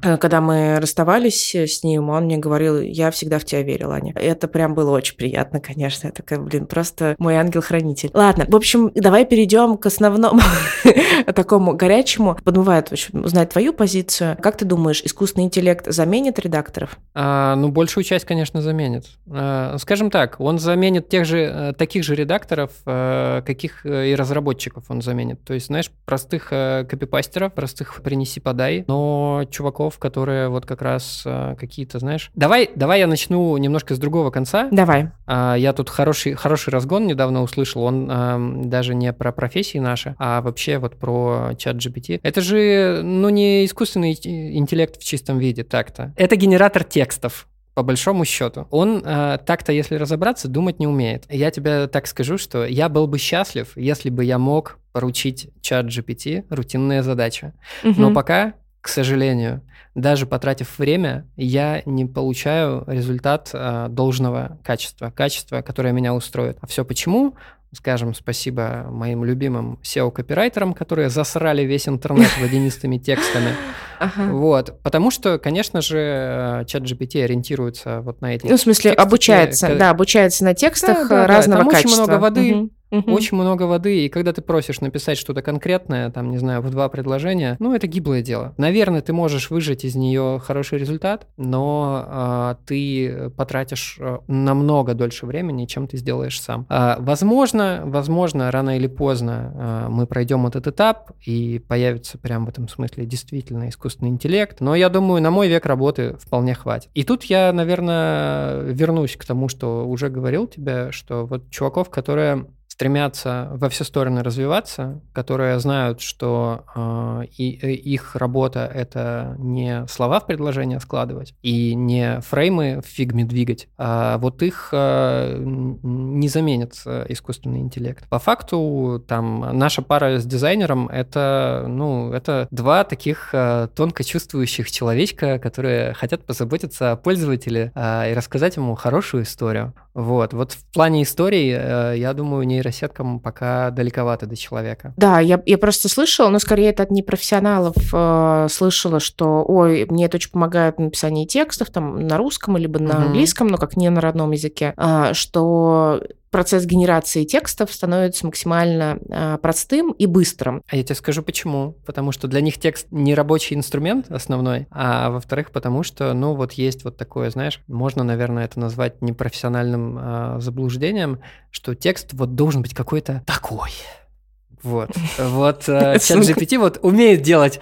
э, когда мы расставались с ним, он мне говорил, я всегда в тебя верил, Аня. Это прям было очень приятно, конечно. Это, как, блин, просто мой ангел-хранитель. Ладно, в общем, давай перейдем к основному такому горячему. Подмывает очень узнать твою позицию. Как ты думаешь, искусственный интеллект заменит редакторов? А, ну, большую часть, конечно, заменит. А, скажем так, он заменит тех же, э, таких же редакторов, э, каких и разработчиков он заменит. То есть, знаешь, простых э, копипастеров, простых принеси-подай, но чуваков, которые вот как раз э, какие-то, знаешь... Давай, давай я начну немножко с другого конца. Давай. А, я тут хороший, хороший разгон недавно услышал, он э, даже не про профессии наши, а вообще вот про чат GPT. Это же, ну, не искусственный интеллект в чистом виде, так-то. Это генератор текстов по большому счету. Он э, так-то, если разобраться, думать не умеет. Я тебе так скажу, что я был бы счастлив, если бы я мог поручить чат GPT рутинные задачи. Угу. Но пока, к сожалению, даже потратив время, я не получаю результат э, должного качества, качества, которое меня устроит. А все почему? скажем спасибо моим любимым SEO-копирайтерам, которые засрали весь интернет водянистыми текстами. Ага. Вот, потому что, конечно же, чат GPT ориентируется вот на эти. Ну, в смысле, тексты, обучается, да, обучается на текстах да, да, разного да, там качества. очень много воды, угу. Угу. Очень много воды, и когда ты просишь написать что-то конкретное, там, не знаю, в два предложения, ну, это гиблое дело. Наверное, ты можешь выжать из нее хороший результат, но а, ты потратишь а, намного дольше времени, чем ты сделаешь сам. А, возможно, возможно, рано или поздно а, мы пройдем этот этап, и появится прям в этом смысле действительно искусственный интеллект, но я думаю, на мой век работы вполне хватит. И тут я, наверное, вернусь к тому, что уже говорил тебе, что вот чуваков, которые стремятся во все стороны развиваться, которые знают, что э, и, э, их работа это не слова в предложение складывать и не фреймы в фигме двигать, а вот их э, не заменит искусственный интеллект. По факту там наша пара с дизайнером это ну это два таких э, тонко чувствующих человечка, которые хотят позаботиться о пользователе э, и рассказать ему хорошую историю. Вот, вот в плане истории, э, я думаю, нейросеткам пока далековато до человека. Да, я, я просто слышала, но скорее это от непрофессионалов э, слышала, что, ой, мне это очень помогает в написании текстов, там, на русском, либо на угу. английском, но как не на родном языке, э, что процесс генерации текстов становится максимально э, простым и быстрым. А я тебе скажу почему. Потому что для них текст не рабочий инструмент основной, а во-вторых, потому что, ну, вот есть вот такое, знаешь, можно, наверное, это назвать непрофессиональным э, заблуждением, что текст вот должен быть какой-то такой. Вот. Вот э, чат GPT вот умеет делать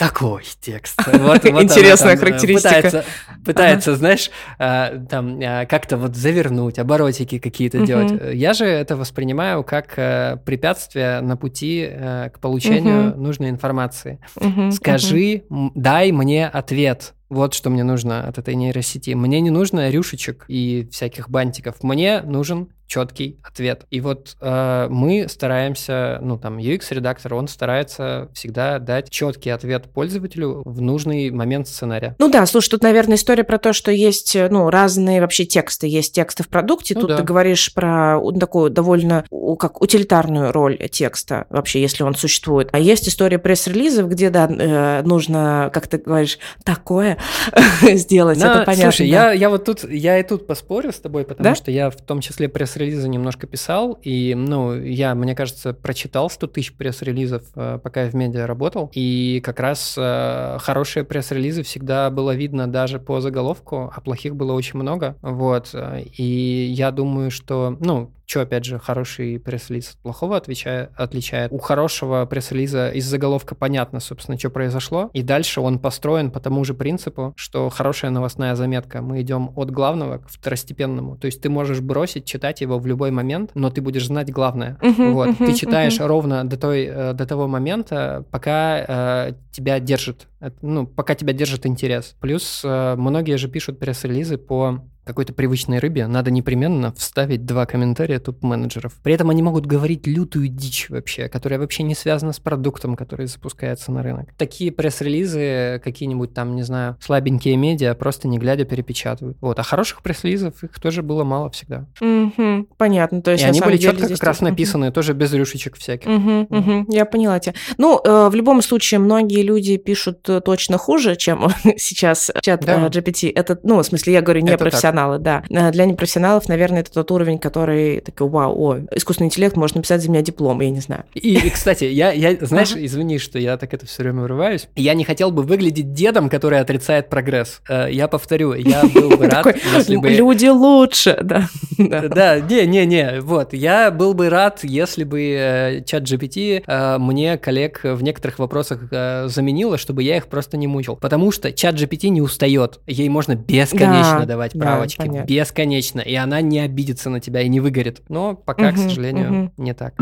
такой текст. Вот, вот Интересная там, характеристика. Пытается, пытается ага. знаешь, э, там э, как-то вот завернуть, оборотики какие-то угу. делать. Я же это воспринимаю как э, препятствие на пути к получению угу. нужной информации. Угу, Скажи, угу. дай мне ответ. Вот что мне нужно от этой нейросети. Мне не нужно рюшечек и всяких бантиков. Мне нужен четкий ответ. И вот э, мы стараемся, ну там UX-редактор, он старается всегда дать четкий ответ пользователю в нужный момент сценария. Ну да, слушай, тут, наверное, история про то, что есть, э, ну, разные вообще тексты. Есть тексты в продукте, ну, тут да. ты говоришь про такую довольно как утилитарную роль текста вообще, если он существует. А есть история пресс-релизов, где, да, э, нужно, как ты говоришь, такое сделать, это понятно. Слушай, да. я, я вот тут, я и тут поспорю с тобой, потому да? что я в том числе пресс пресс-релизы немножко писал, и, ну, я, мне кажется, прочитал 100 тысяч пресс-релизов, э, пока я в медиа работал, и как раз э, хорошие пресс-релизы всегда было видно даже по заголовку, а плохих было очень много, вот, и я думаю, что, ну, что, опять же, хороший пресс-релиз от плохого отвечает, отличает. У хорошего пресс-релиза из заголовка понятно, собственно, что произошло. И дальше он построен по тому же принципу, что хорошая новостная заметка. Мы идем от главного к второстепенному. То есть ты можешь бросить, читать его в любой момент, но ты будешь знать главное. Uh-huh, вот. Uh-huh, ты читаешь uh-huh. ровно до, той, э, до того момента, пока э, тебя держит, ну, пока тебя держит интерес. Плюс э, многие же пишут пресс-релизы по какой-то привычной рыбе надо непременно вставить два комментария топ-менеджеров. При этом они могут говорить лютую дичь вообще, которая вообще не связана с продуктом, который запускается на рынок. Такие пресс-релизы какие-нибудь там, не знаю, слабенькие медиа просто не глядя перепечатывают. Вот. А хороших пресс-релизов их тоже было мало всегда. Mm-hmm. Понятно. То есть, И они были четко как раз написаны, mm-hmm. тоже без рюшечек всяких. Mm-hmm. Mm-hmm. Я поняла тебя. Ну, э, в любом случае, многие люди пишут э, точно хуже, чем сейчас чат да. э, GPT. Это, ну, в смысле, я говорю не Это профессионал профессионалы, да. Э, для непрофессионалов, наверное, это тот уровень, который такой, вау, о, искусственный интеллект может написать за меня диплом, я не знаю. И, и кстати, я, я знаешь, ага. извини, что я так это все время вырываюсь, я не хотел бы выглядеть дедом, который отрицает прогресс. Э, я повторю, я был бы рад, если бы... Люди лучше, да. Да, не-не-не, вот, я был бы рад, если бы э, чат GPT мне коллег в некоторых вопросах заменила, чтобы я их просто не мучил. Потому что чат GPT не устает, ей можно бесконечно давать право девочки Понятно. бесконечно, и она не обидится на тебя и не выгорит. Но пока, угу, к сожалению, угу. не так.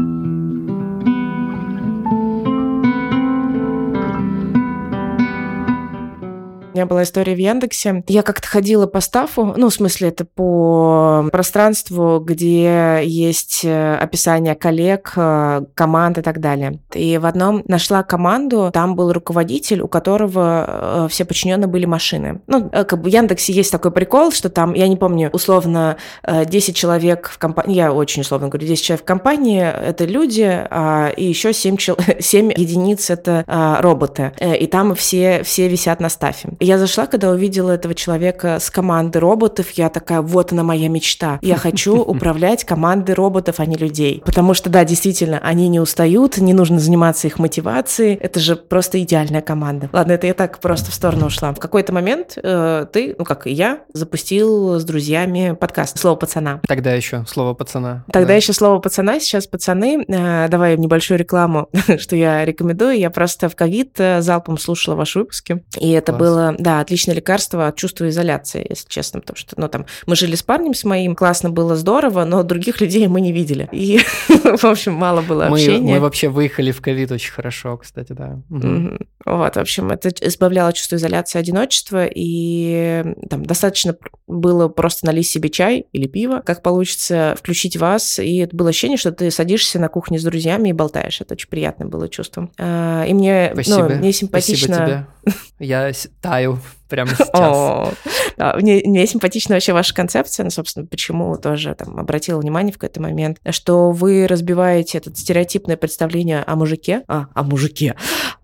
Меня была история в Яндексе. Я как-то ходила по стафу, ну, в смысле, это по пространству, где есть э, описание коллег, э, команд и так далее. И в одном нашла команду, там был руководитель, у которого э, все подчиненные были машины. Ну, как бы в Яндексе есть такой прикол, что там, я не помню, условно, 10 человек в компании, я очень условно говорю, 10 человек в компании, это люди, а, и еще 7, 7 единиц это роботы. И там все, все висят на стафе. И я зашла, когда увидела этого человека с командой роботов, я такая, вот она моя мечта. Я хочу управлять командой роботов, а не людей. Потому что, да, действительно, они не устают, не нужно заниматься их мотивацией. Это же просто идеальная команда. Ладно, это я так просто в сторону ушла. В какой-то момент э, ты, ну как и я, запустил с друзьями подкаст «Слово пацана». Тогда еще «Слово пацана». Тогда да. еще «Слово пацана», сейчас «Пацаны». Э, давай небольшую рекламу, что я рекомендую. Я просто в ковид э, залпом слушала ваши выпуски. И это Класс. было да, отличное лекарство от чувства изоляции, если честно, потому что, ну, там, мы жили с парнем с моим, классно было, здорово, но других людей мы не видели. И, в общем, мало было общения. Мы, мы вообще выехали в ковид очень хорошо, кстати, да. Угу. Вот, в общем, это избавляло чувство изоляции, одиночества, и там достаточно было просто налить себе чай или пиво, как получится, включить вас, и это было ощущение, что ты садишься на кухне с друзьями и болтаешь. Это очень приятное было чувство. А, и мне, Спасибо. ну, мне симпатично... Спасибо тебе. Я таю прямо сейчас. Мне, мне симпатична вообще ваша концепция, ну, собственно, почему тоже там обратила внимание в какой-то момент, что вы разбиваете это стереотипное представление о мужике, а, о мужике,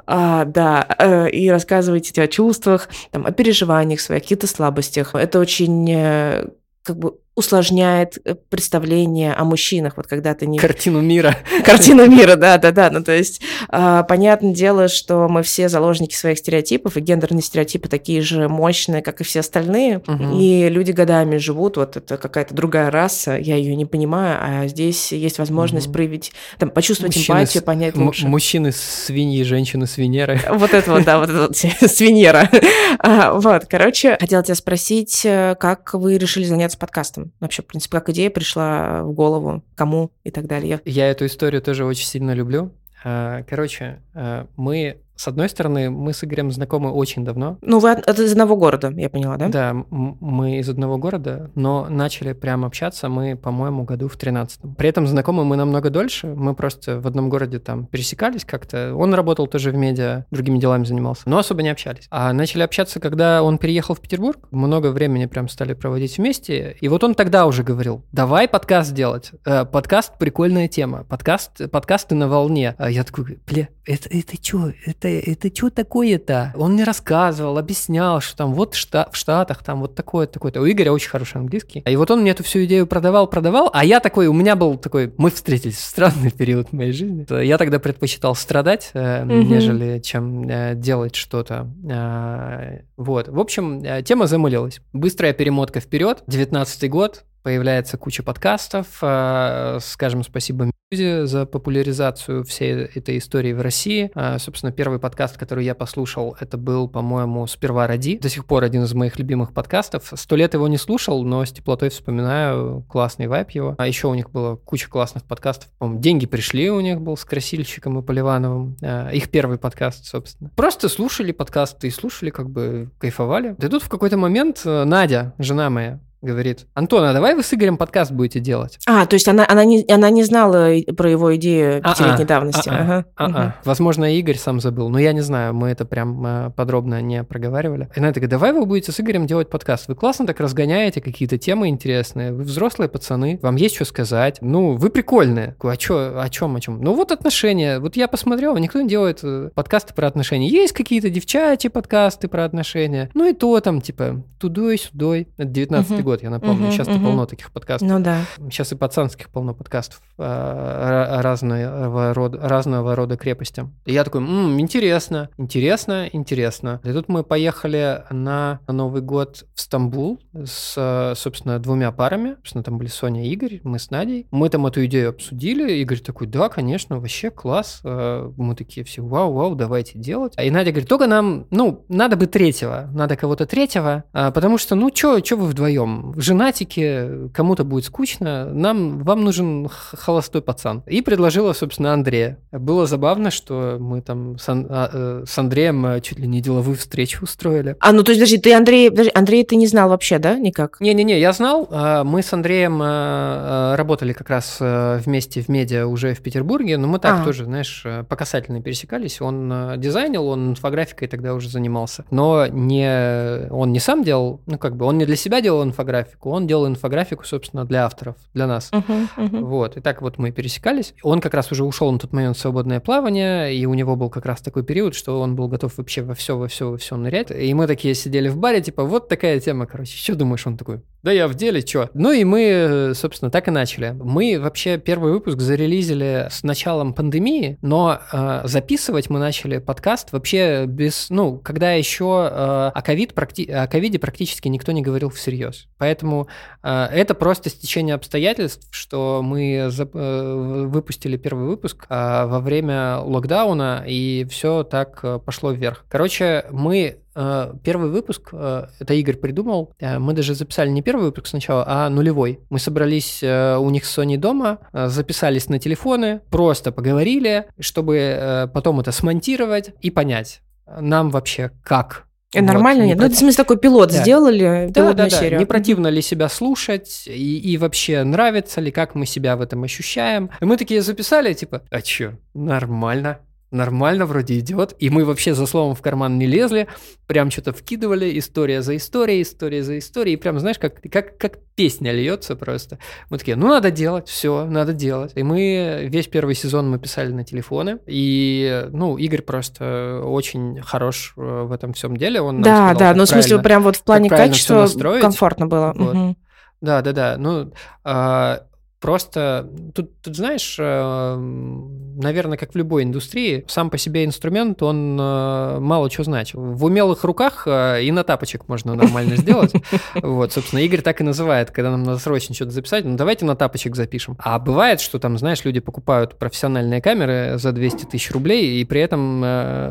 а, да, э, и рассказываете о чувствах, там, о переживаниях своих, каких-то слабостях. Это очень э, как бы усложняет э, представление о мужчинах, вот когда ты не... Картину мира. Картину мира, да-да-да. Ну, то есть, э, понятное дело, что мы все заложники своих стереотипов, и гендерные стереотипы такие же мощные, как и все остальные, угу. и люди годами живут, вот это какая-то другая раса, я ее не понимаю, а здесь есть возможность угу. проявить, там, почувствовать мужчины эмпатию, с... понять лучше. Мужчины свиньи, женщины свинеры. Вот это вот, да, вот это вот свиньера. А, вот, короче, хотела тебя спросить, э, как вы решили заняться подкастом? Вообще, в принципе, как идея пришла в голову, кому и так далее. Я эту историю тоже очень сильно люблю. А, короче, а, мы с одной стороны, мы с Игорем знакомы очень давно. Ну, вы от, из одного города, я поняла, да? Да, мы из одного города, но начали прям общаться мы, по-моему, году в 13 При этом знакомы мы намного дольше, мы просто в одном городе там пересекались как-то. Он работал тоже в медиа, другими делами занимался, но особо не общались. А начали общаться, когда он переехал в Петербург, много времени прям стали проводить вместе, и вот он тогда уже говорил, давай подкаст делать. Э, подкаст – прикольная тема, подкаст, подкасты на волне. А я такой, бля, это, это что? Это, это что такое-то? Он мне рассказывал, объяснял, что там вот шта, в Штатах там вот такое такое-то. У Игоря очень хороший английский. И вот он мне эту всю идею продавал, продавал, а я такой, у меня был такой, мы встретились в странный период моей жизни. Я тогда предпочитал страдать, э, mm-hmm. нежели чем э, делать что-то. Э, вот. В общем, э, тема замылилась. Быстрая перемотка вперед. 19 год, появляется куча подкастов. Э, скажем спасибо Мюзе за популяризацию всей этой истории в России. Э, собственно, первый подкаст, который я послушал, это был, по-моему, «Сперва ради». До сих пор один из моих любимых подкастов. Сто лет его не слушал, но с теплотой вспоминаю. Классный вайп его. А еще у них было куча классных подкастов. По-моему, «Деньги пришли» у них был с Красильщиком и Поливановым. Э, их первый подкаст, собственно. Просто слушали подкасты и слушали, как бы кайфовали. Да тут в какой-то момент Надя, жена моя, говорит, Антон, а давай вы с Игорем подкаст будете делать? А, то есть она, она, не, она не знала про его идею а, пятилетней а, давности. А, ага. а, угу. а. Возможно, Игорь сам забыл, но я не знаю, мы это прям э, подробно не проговаривали. И она такая, давай вы будете с Игорем делать подкаст. Вы классно так разгоняете какие-то темы интересные, вы взрослые пацаны, вам есть что сказать. Ну, вы прикольные. А чё, о чем, о чем? Ну, вот отношения. Вот я посмотрел, никто не делает э, подкасты про отношения. Есть какие-то девчачьи подкасты про отношения. Ну и то там, типа, тудой-сюдой. Это 19 угу. год год, я напомню. Угу, Сейчас-то угу. полно таких подкастов. Ну да. Сейчас и пацанских полно подкастов э, разного рода, разного рода крепости. И я такой, м-м, интересно, интересно, интересно. И тут мы поехали на Новый год в Стамбул с, собственно, двумя парами. Собственно, там были Соня и Игорь, мы с Надей. Мы там эту идею обсудили. Игорь такой, да, конечно, вообще класс. Э, мы такие все, вау, вау, давайте делать. И Надя говорит, только нам, ну, надо бы третьего, надо кого-то третьего, а, потому что, ну, что вы вдвоем? В женатике, кому-то будет скучно, нам, вам нужен холостой пацан. И предложила, собственно, Андрея. Было забавно, что мы там с, Ан- а, э, с Андреем э, чуть ли не деловую встречу устроили. А, ну то есть, подожди, ты Андрей, подожди, Андрей ты не знал вообще, да, никак? Не-не-не, я знал. А, мы с Андреем э, работали как раз вместе в медиа уже в Петербурге, но мы так а. тоже, знаешь, по касательной пересекались. Он дизайнил, он инфографикой тогда уже занимался. Но не, он не сам делал, ну как бы, он не для себя делал инфографику, инфографику. Он делал инфографику, собственно, для авторов, для нас. Uh-huh, uh-huh. Вот. И так вот мы пересекались. Он как раз уже ушел на тот момент в свободное плавание, и у него был как раз такой период, что он был готов вообще во все, во все, во все нырять. И мы такие сидели в баре, типа, вот такая тема, короче. Что думаешь? Он такой, да я в деле, что? Ну и мы, собственно, так и начали. Мы вообще первый выпуск зарелизили с началом пандемии, но э, записывать мы начали подкаст вообще без, ну, когда еще э, о, ковид, практи- о ковиде практически никто не говорил всерьез. Поэтому э, это просто стечение обстоятельств, что мы за, э, выпустили первый выпуск э, во время локдауна, и все так э, пошло вверх. Короче, мы э, Первый выпуск, э, это Игорь придумал, э, мы даже записали не первый выпуск сначала, а нулевой. Мы собрались у них с Sony дома, записались на телефоны, просто поговорили, чтобы потом это смонтировать и понять, нам вообще как вот, нормально не нет? Против... Ну, это, в смысле, такой пилот да. сделали, да, да, да. Не противно ли себя слушать, и, и вообще нравится ли, как мы себя в этом ощущаем. И мы такие записали, типа, а чё, нормально нормально вроде идет. И мы вообще за словом в карман не лезли, прям что-то вкидывали, история за историей, история за историей. И прям, знаешь, как, как, как песня льется просто. Мы такие, ну надо делать, все, надо делать. И мы весь первый сезон мы писали на телефоны. И, ну, Игорь просто очень хорош э, в этом всем деле. Он да, да, ну в смысле прям вот в плане качества комфортно было. Вот. Угу. Да, да, да. Ну, э, Просто тут, тут знаешь, э, наверное, как в любой индустрии, сам по себе инструмент, он э, мало чего значит. В умелых руках э, и на тапочек можно нормально сделать. Вот, собственно, Игорь так и называет, когда нам надо срочно что-то записать, ну давайте на тапочек запишем. А бывает, что там, знаешь, люди покупают профессиональные камеры за 200 тысяч рублей, и при этом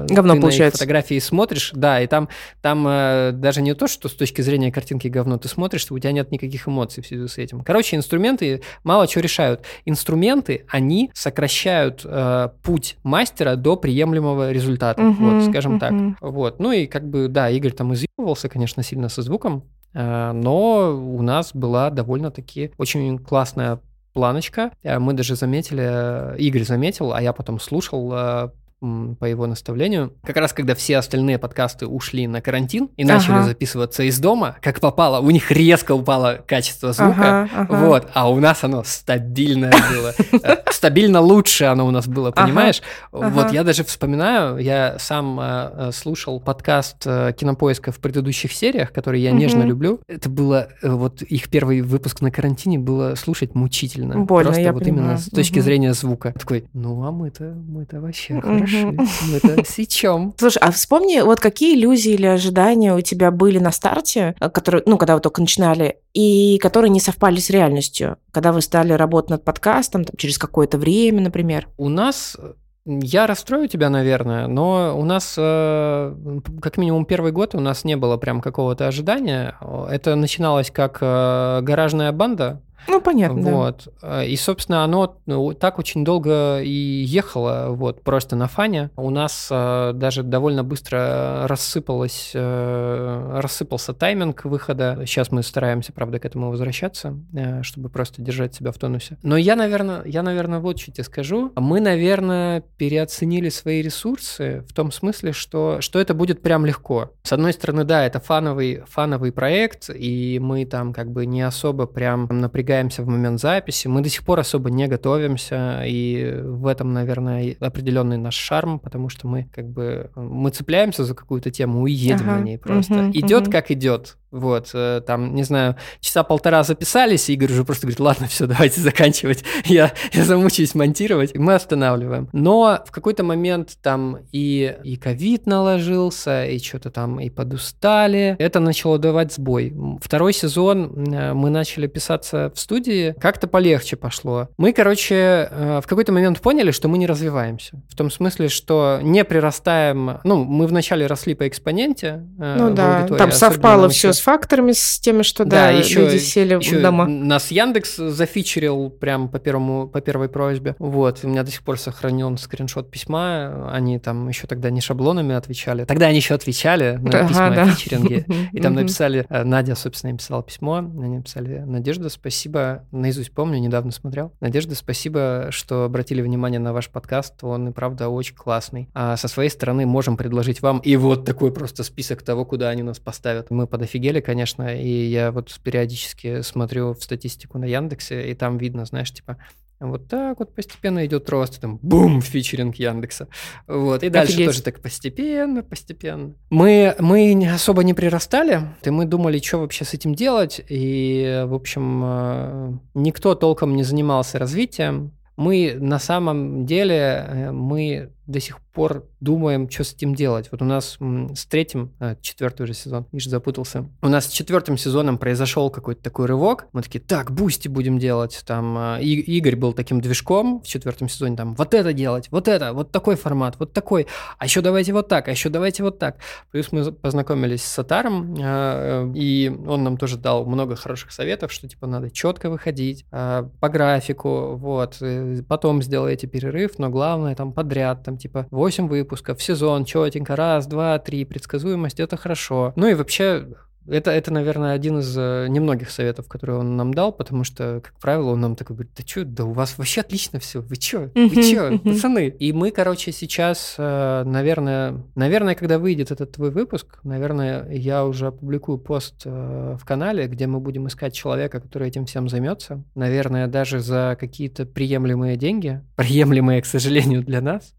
говно ты получается. на фотографии смотришь, да, и там, там даже не то, что с точки зрения картинки говно, ты смотришь, у тебя нет никаких эмоций в связи с этим. Короче, инструменты мало мало чего решают. Инструменты, они сокращают э, путь мастера до приемлемого результата, uh-huh, вот, скажем uh-huh. так. Вот. Ну и как бы, да, Игорь там изъебывался, конечно, сильно со звуком, э, но у нас была довольно-таки очень классная планочка. Э, мы даже заметили, э, Игорь заметил, а я потом слушал э, по его наставлению. Как раз когда все остальные подкасты ушли на карантин и начали ага. записываться из дома, как попало, у них резко упало качество звука, ага, ага. вот, а у нас оно стабильное было. Э, стабильно лучше оно у нас было, понимаешь? Вот я даже вспоминаю, я сам э, э, слушал подкаст Кинопоиска в предыдущих сериях, которые я нежно люблю. Это было, вот их первый выпуск на карантине было слушать мучительно. Просто вот именно с точки зрения звука. Такой, ну а мы-то, мы-то вообще хорошо мы это сечем. Слушай, а вспомни, вот какие иллюзии или ожидания у тебя были на старте, э, которые, ну, когда вы только начинали, и которые не совпали с реальностью, когда вы стали работать над подкастом, там, через какое-то время, например? У нас я расстрою тебя, наверное, но у нас, э, как минимум, первый год у нас не было прям какого-то ожидания. Это начиналось как э, гаражная банда, ну, понятно. Вот. Да. И, собственно, оно ну, так очень долго и ехало, вот, просто на фане. У нас э, даже довольно быстро рассыпалось, э, рассыпался тайминг выхода. Сейчас мы стараемся, правда, к этому возвращаться, э, чтобы просто держать себя в тонусе. Но я, наверное, я, наверное, вот что тебе скажу. Мы, наверное, переоценили свои ресурсы в том смысле, что, что это будет прям легко. С одной стороны, да, это фановый, фановый проект, и мы там как бы не особо прям напрягаемся напрягаемся в момент записи, мы до сих пор особо не готовимся, и в этом, наверное, определенный наш шарм, потому что мы как бы мы цепляемся за какую-то тему и едем ага. на ней просто. Угу, идет угу. как идет. Вот, э, там, не знаю, часа полтора записались, и Игорь уже просто говорит, ладно, все, давайте заканчивать, я, я замучаюсь монтировать, и мы останавливаем. Но в какой-то момент там и, и ковид наложился, и что-то там и подустали, это начало давать сбой. Второй сезон э, мы начали писаться в студии, как-то полегче пошло. Мы, короче, э, в какой-то момент поняли, что мы не развиваемся. В том смысле, что не прирастаем, ну, мы вначале росли по экспоненте. Ну да, там совпало все с факторами, с теми, что да, да еще, люди сели еще в дома. Нас Яндекс зафичерил прям по первому, по первой просьбе. Вот, у меня до сих пор сохранен скриншот письма. Они там еще тогда не шаблонами отвечали. Тогда они еще отвечали на ага, письма да. о фичеринге. И там написали, э, Надя, собственно, написала письмо. Они написали, Надежда, спасибо, наизусть помню, недавно смотрел. Надежда, спасибо, что обратили внимание на ваш подкаст. Он и правда очень классный. А со своей стороны можем предложить вам и вот такой просто список того, куда они нас поставят. Мы подофигели деле, конечно, и я вот периодически смотрю в статистику на Яндексе, и там видно, знаешь, типа, вот так вот постепенно идет рост, там, бум, featuring Яндекса. Вот, и дальше Офигеть. тоже так постепенно, постепенно. Мы, мы особо не прирастали, и мы думали, что вообще с этим делать, и, в общем, э, никто толком не занимался развитием. Мы на самом деле, э, мы до сих пор думаем, что с этим делать. Вот у нас с третьим, а, четвертый уже сезон, Миша запутался. У нас с четвертым сезоном произошел какой-то такой рывок. Мы такие, так, Boosty будем делать. Там а, и, Игорь был таким движком в четвертом сезоне, там, вот это делать, вот это, вот такой формат, вот такой. А еще давайте вот так, а еще давайте вот так. Плюс мы познакомились с Сатаром, а, и он нам тоже дал много хороших советов, что типа надо четко выходить по графику, вот. Э, потом сделайте перерыв, но главное там подряд, там типа 8 выпусков в сезон, четенько, раз, два, три, предсказуемость, это хорошо. Ну и вообще это, это, наверное, один из э, немногих советов, которые он нам дал, потому что, как правило, он нам такой говорит, да что, да у вас вообще отлично все, вы что, вы что, пацаны? И мы, короче, сейчас, э, наверное, наверное, когда выйдет этот твой выпуск, наверное, я уже опубликую пост э, в канале, где мы будем искать человека, который этим всем займется. Наверное, даже за какие-то приемлемые деньги, приемлемые, к сожалению, для нас.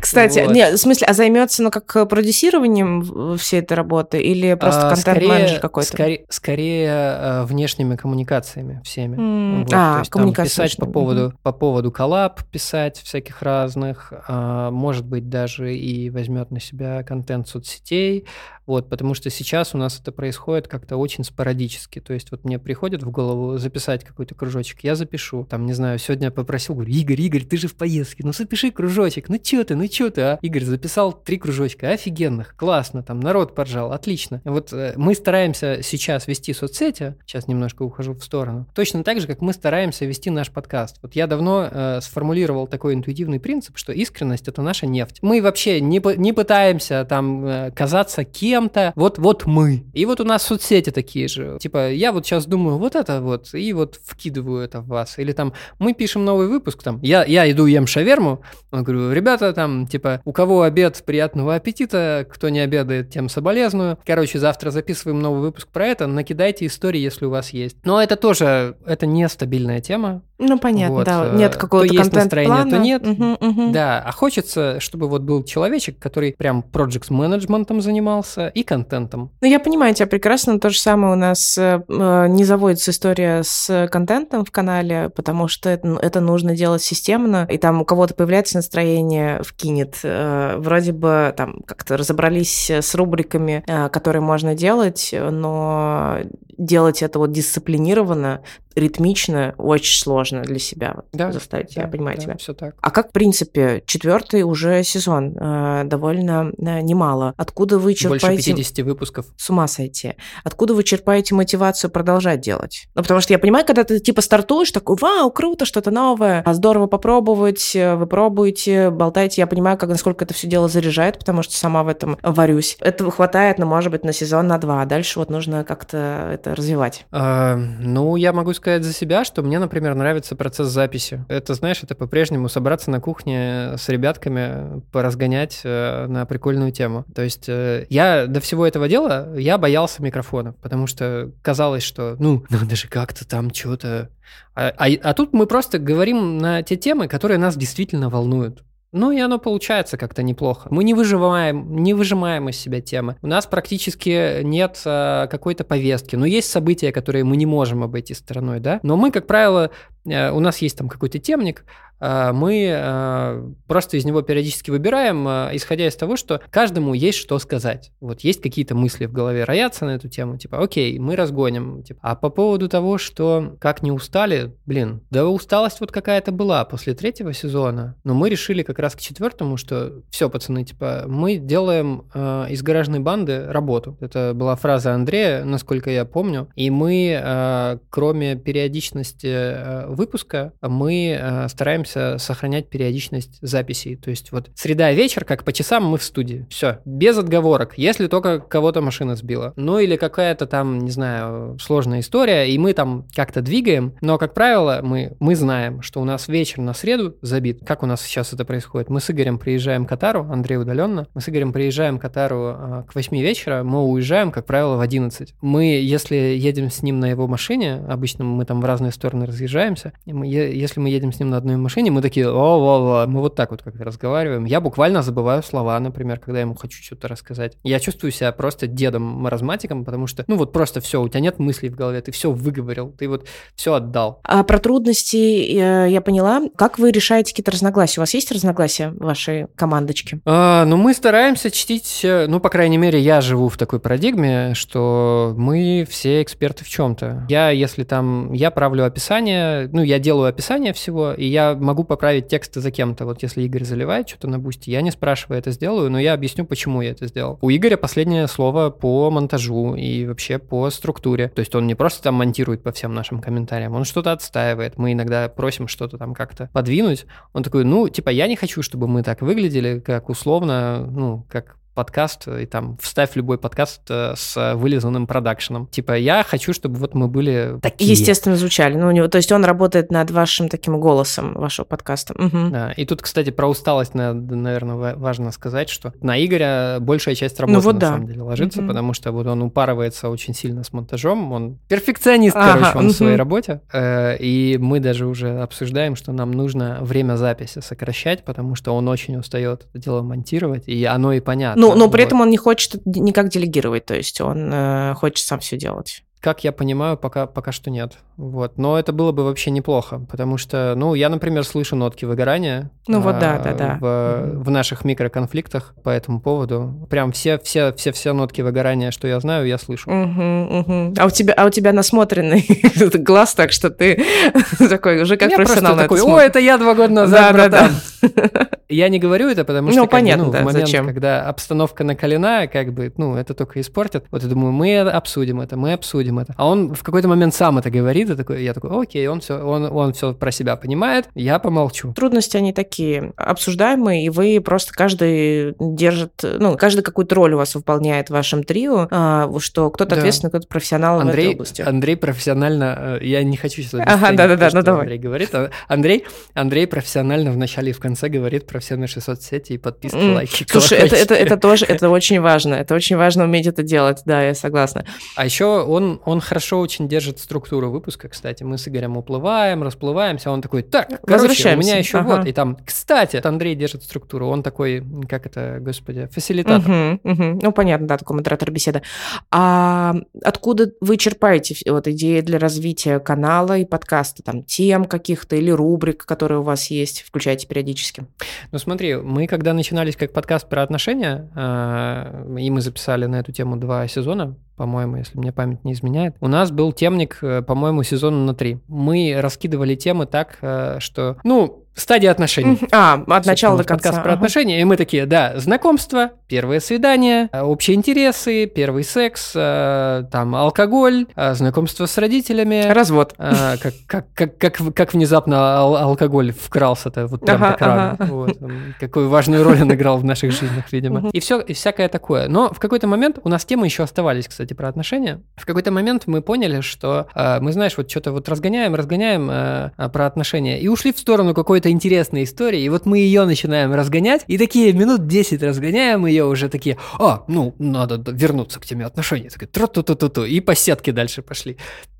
Кстати, нет, в смысле, а займется, ну, как продюсированием всей этой работы или просто контент-менеджер какой-то? Скорее, скорее э, внешними коммуникациями всеми. Mm. Вот, а, есть, коммуникация. Писать по поводу, mm-hmm. по поводу коллаб, писать всяких разных, а, может быть, даже и возьмет на себя контент соцсетей, вот, потому что сейчас у нас это происходит как-то очень спорадически. То есть вот мне приходит в голову записать какой-то кружочек, я запишу. Там, не знаю, сегодня попросил, говорю, Игорь, Игорь, ты же в поездке, ну запиши кружочек, ну чё ты, ну чё ты, а? Игорь записал три кружочка, офигенных, классно, там народ поржал, отлично. Вот э, мы стараемся сейчас вести соцсети, сейчас немножко ухожу в сторону, точно так же, как мы стараемся вести наш подкаст. Вот я давно э, сформулировал такой интуитивный принцип, что искренность – это наша нефть. Мы вообще не, не пытаемся там э, казаться кем кем-то, вот, вот мы. И вот у нас соцсети такие же. Типа, я вот сейчас думаю, вот это вот, и вот вкидываю это в вас. Или там, мы пишем новый выпуск, там, я, я иду ем шаверму, говорю, ребята, там, типа, у кого обед, приятного аппетита, кто не обедает, тем соболезную. Короче, завтра записываем новый выпуск про это, накидайте истории, если у вас есть. Но это тоже, это нестабильная тема, ну, понятно, вот. да. Нет э, какого-то то есть настроение, то нет. Угу, угу. Да, а хочется, чтобы вот был человечек, который прям проект менеджментом занимался и контентом. Ну, я понимаю тебя прекрасно. То же самое у нас э, э, не заводится история с контентом в канале, потому что это, это нужно делать системно, и там у кого-то появляется настроение, вкинет. Э, вроде бы там как-то разобрались с рубриками, э, которые можно делать, но делать это вот дисциплинированно, ритмично, очень сложно для себя да, заставить да, себя понимать да, тебя. Все так. А как, в принципе, четвертый уже сезон, э, довольно э, немало. Откуда вы черпаете... Больше 50 выпусков. С ума сойти. Откуда вы черпаете мотивацию продолжать делать? Ну, потому что я понимаю, когда ты типа стартуешь, такой, вау, круто, что-то новое, а здорово попробовать, э, вы пробуете, болтаете. Я понимаю, как, насколько это все дело заряжает, потому что сама в этом варюсь. Этого хватает, ну, может быть, на сезон, на два. А дальше вот нужно как-то это развивать. А, ну, я могу сказать, сказать за себя, что мне, например, нравится процесс записи. Это, знаешь, это по-прежнему собраться на кухне с ребятками, поразгонять э, на прикольную тему. То есть э, я до всего этого дела, я боялся микрофона, потому что казалось, что, ну, надо же как-то там что-то... А, а, а тут мы просто говорим на те темы, которые нас действительно волнуют. Ну и оно получается как-то неплохо. Мы не выживаем, не выжимаем из себя темы. У нас практически нет а, какой-то повестки. Но есть события, которые мы не можем обойти стороной, да. Но мы, как правило, у нас есть там какой-то темник, а, мы а, просто из него периодически выбираем, исходя из того, что каждому есть что сказать. Вот есть какие-то мысли в голове роятся на эту тему, типа, окей, мы разгоним. Типа. А по поводу того, что как не устали, блин, да усталость вот какая-то была после третьего сезона, но мы решили как раз к четвертому, что все, пацаны, типа, мы делаем э, из гаражной банды работу. Это была фраза Андрея, насколько я помню, и мы, э, кроме периодичности э, выпуска, мы э, стараемся стараемся сохранять периодичность записей. То есть вот среда вечер, как по часам мы в студии. Все, без отговорок, если только кого-то машина сбила. Ну или какая-то там, не знаю, сложная история, и мы там как-то двигаем. Но, как правило, мы, мы знаем, что у нас вечер на среду забит. Как у нас сейчас это происходит? Мы с Игорем приезжаем к Катару, Андрей удаленно. Мы с Игорем приезжаем к Катару а, к 8 вечера, мы уезжаем, как правило, в 11. Мы, если едем с ним на его машине, обычно мы там в разные стороны разъезжаемся, мы, если мы едем с ним на одной машине, мы такие, о, о, о, мы вот так вот как-то разговариваем. Я буквально забываю слова, например, когда я ему хочу что-то рассказать. Я чувствую себя просто дедом-маразматиком, потому что, ну вот просто все, у тебя нет мыслей в голове, ты все выговорил, ты вот все отдал. А про трудности я, я поняла. Как вы решаете какие-то разногласия? У вас есть разногласия в вашей командочке? А, ну, мы стараемся чтить, э, ну, по крайней мере, я живу в такой парадигме, что мы все эксперты в чем-то. Я, если там, я правлю описание, ну, я делаю описание всего, и я могу поправить тексты за кем-то. Вот если Игорь заливает что-то на бусте, я не спрашиваю это сделаю, но я объясню, почему я это сделал. У Игоря последнее слово по монтажу и вообще по структуре. То есть он не просто там монтирует по всем нашим комментариям, он что-то отстаивает. Мы иногда просим что-то там как-то подвинуть. Он такой, ну, типа, я не хочу, чтобы мы так выглядели, как условно, ну, как подкаст, и там вставь любой подкаст э, с вылизанным продакшеном. Типа, я хочу, чтобы вот мы были такие. Естественно, звучали. Ну, у него, то есть он работает над вашим таким голосом вашего подкаста. Угу. Да, и тут, кстати, про усталость, наверное, важно сказать, что на Игоря большая часть работы, ну, вот на да. самом деле, ложится, угу. потому что вот он упарывается очень сильно с монтажом, он перфекционист, ага, короче, он угу. в своей работе, э, и мы даже уже обсуждаем, что нам нужно время записи сокращать, потому что он очень устает это дело монтировать, и оно и понятно. Ну, но при этом он не хочет никак делегировать, то есть он э, хочет сам все делать. Как я понимаю, пока, пока что нет. Вот. Но это было бы вообще неплохо, потому что, ну, я, например, слышу нотки выгорания. Ну вот да, да, да. В, в наших микроконфликтах по этому поводу. Прям все, все, все, все нотки выгорания, что я знаю, я слышу. Угу. А у тебя, а у тебя насмотренный глаз, так что ты такой уже как я профессионал. такой, о, это я два года назад, да, да, да. Я не говорю это, потому что ну, понятно, ну, да, в момент, зачем? когда обстановка накалена, как бы, ну, это только испортит. Вот я думаю, мы обсудим это, мы обсудим это. А он в какой-то момент сам это говорит, и такой, я такой, окей, он все, он, он все про себя понимает, я помолчу. Трудности они такие обсуждаемые, и вы просто каждый держит, ну, каждый какую-то роль у вас выполняет в вашем трио, а, что кто-то да. ответственный, кто-то профессионал Андрей, в этой области. Андрей профессионально, э, я не хочу сейчас ага, да-да-да, ну давай. Андрей говорит, а Андрей, Андрей профессионально в начале и в конце говорит про все наши соцсети и подписки, mm. лайки, Слушай, это, это, это тоже, это очень важно, это очень важно уметь это делать, да, я согласна. А еще он, он хорошо очень держит структуру выпуска, кстати, мы с Игорем уплываем, расплываемся, он такой, так, короче, у меня еще ага. вот, и там, кстати, Андрей держит структуру, он такой, как это, господи, фасилитатор. Угу, угу. Ну, понятно, да, такой модератор беседы. А откуда вы черпаете вот идеи для развития канала и подкаста, там, тем каких-то или рубрик, которые у вас есть, включаете периодически? Ну, смотри, мы когда начинались как подкаст про отношения, э, и мы записали на эту тему два сезона, по-моему, если мне память не изменяет. У нас был темник, э, по-моему, сезона на три. Мы раскидывали темы так, э, что, ну, Стадия отношений. А, от начала до конца. Подкаст про ага. отношения, и мы такие, да, знакомство, первое свидание, э, общие интересы, первый секс, э, там, алкоголь, э, знакомство с родителями. Развод. Как, как, как, как, как внезапно ал- алкоголь вкрался-то вот прям ага, так рано. Ага. Вот, какую важную роль он играл в наших жизнях, видимо. И все, и всякое такое. Но в какой-то момент у нас темы еще оставались, кстати, про отношения. В какой-то момент мы поняли, что мы, знаешь, вот что-то вот разгоняем, разгоняем про отношения, и ушли в сторону какой-то какой-то интересной истории, и вот мы ее начинаем разгонять, и такие минут 10 разгоняем ее уже такие, а, ну, надо вернуться к теме отношений, такие, тру-ту-ту-ту-ту, и по сетке дальше пошли.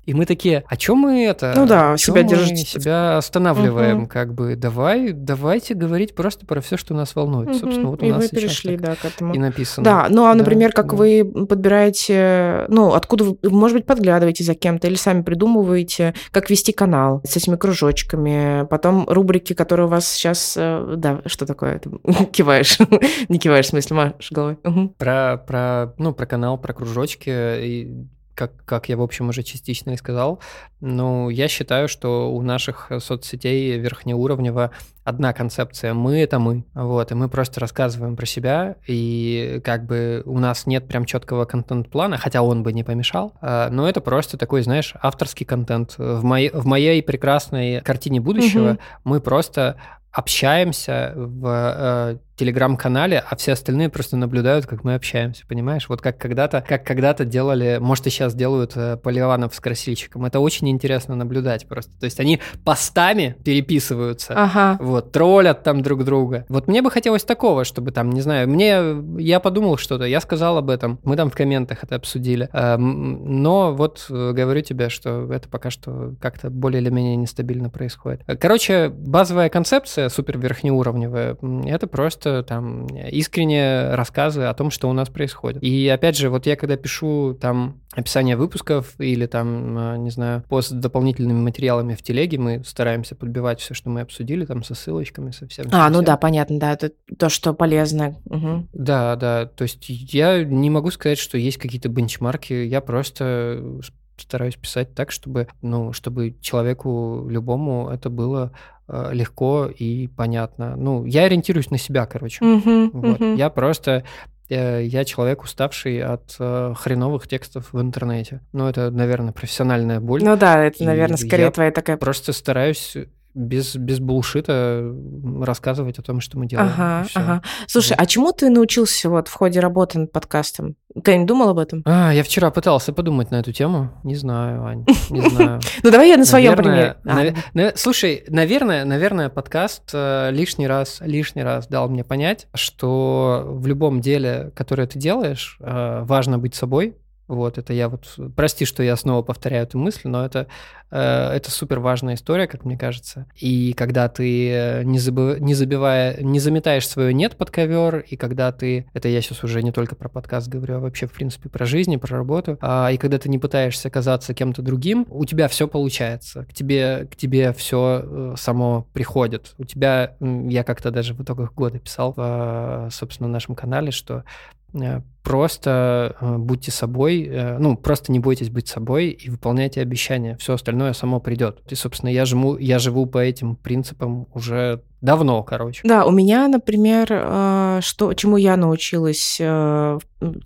И мы такие, а чем мы это? Ну да, себя держите. себя останавливаем, угу. как бы, давай, давайте говорить просто про все, что нас волнует. Угу. Собственно, вот у и нас вы перешли, да, к этому. И написано. Да, ну а, например, да, как да. вы подбираете, ну, откуда вы, может быть, подглядываете за кем-то или сами придумываете, как вести канал с этими кружочками, потом рубрики, которые у вас сейчас, э, да, что такое? киваешь, не киваешь, в смысле, машешь головой. Про, про, ну, про канал, про кружочки и как, как я, в общем, уже частично и сказал, ну, я считаю, что у наших соцсетей верхнеуровнево одна концепция «мы» — это мы, вот, и мы просто рассказываем про себя, и как бы у нас нет прям четкого контент-плана, хотя он бы не помешал, а, но это просто такой, знаешь, авторский контент. В, моей, в моей прекрасной картине будущего угу. мы просто общаемся в э, телеграм-канале, а все остальные просто наблюдают, как мы общаемся, понимаешь? Вот как когда-то, как когда-то делали, может и сейчас делают э, Поливанов с красильщиком. Это очень интересно наблюдать просто. То есть они постами переписываются, ага. вот, троллят там друг друга. Вот мне бы хотелось такого, чтобы там, не знаю, мне, я подумал что-то, я сказал об этом, мы там в комментах это обсудили. Э, но вот э, говорю тебе, что это пока что как-то более или менее нестабильно происходит. Короче, базовая концепция супер верхнеуровневая, это просто просто там искренне рассказы о том, что у нас происходит. И опять же, вот я когда пишу там описание выпусков или там, а, не знаю, пост с дополнительными материалами в телеге, мы стараемся подбивать все, что мы обсудили, там со ссылочками, со всем. А, ну да, понятно, да, это то, что полезно. Угу. Да, да, то есть я не могу сказать, что есть какие-то бенчмарки, я просто стараюсь писать так, чтобы, ну, чтобы человеку любому это было легко и понятно. Ну, я ориентируюсь на себя, короче. Uh-huh, вот. uh-huh. Я просто э, я человек, уставший от э, хреновых текстов в интернете. Ну, это, наверное, профессиональная боль. Ну да, это, наверное, скорее твоя такая... Просто стараюсь без, без булшита рассказывать о том, что мы делаем. Ага, ага. Слушай, вот. а чему ты научился вот в ходе работы над подкастом? Ты не думал об этом? А, я вчера пытался подумать на эту тему. Не знаю, Ань, не знаю. Ну давай я на своем примере. Слушай, наверное, наверное, подкаст э, лишний раз, лишний раз дал мне понять, что в любом деле, которое ты делаешь, э, важно быть собой, Вот, это я вот... Прости, что я снова повторяю эту мысль, но это, э, это супер важная история, как мне кажется. И когда ты э, не, забыв... не забивая, не заметаешь свое «нет» под ковер, и когда ты... Это я сейчас уже не только про подкаст говорю, а вообще, в принципе, про жизнь, про работу. А, и когда ты не пытаешься казаться кем-то другим, у тебя все получается. К тебе, к тебе все э, само приходит. У тебя... Я как-то даже в итогах года писал, в, собственно, нашем канале, что Э, просто э, будьте собой, э, ну, просто не бойтесь быть собой и выполняйте обещания. Все остальное само придет. И, собственно, я, жму, я живу по этим принципам уже Давно, короче. Да, у меня, например, э, что, чему я научилась в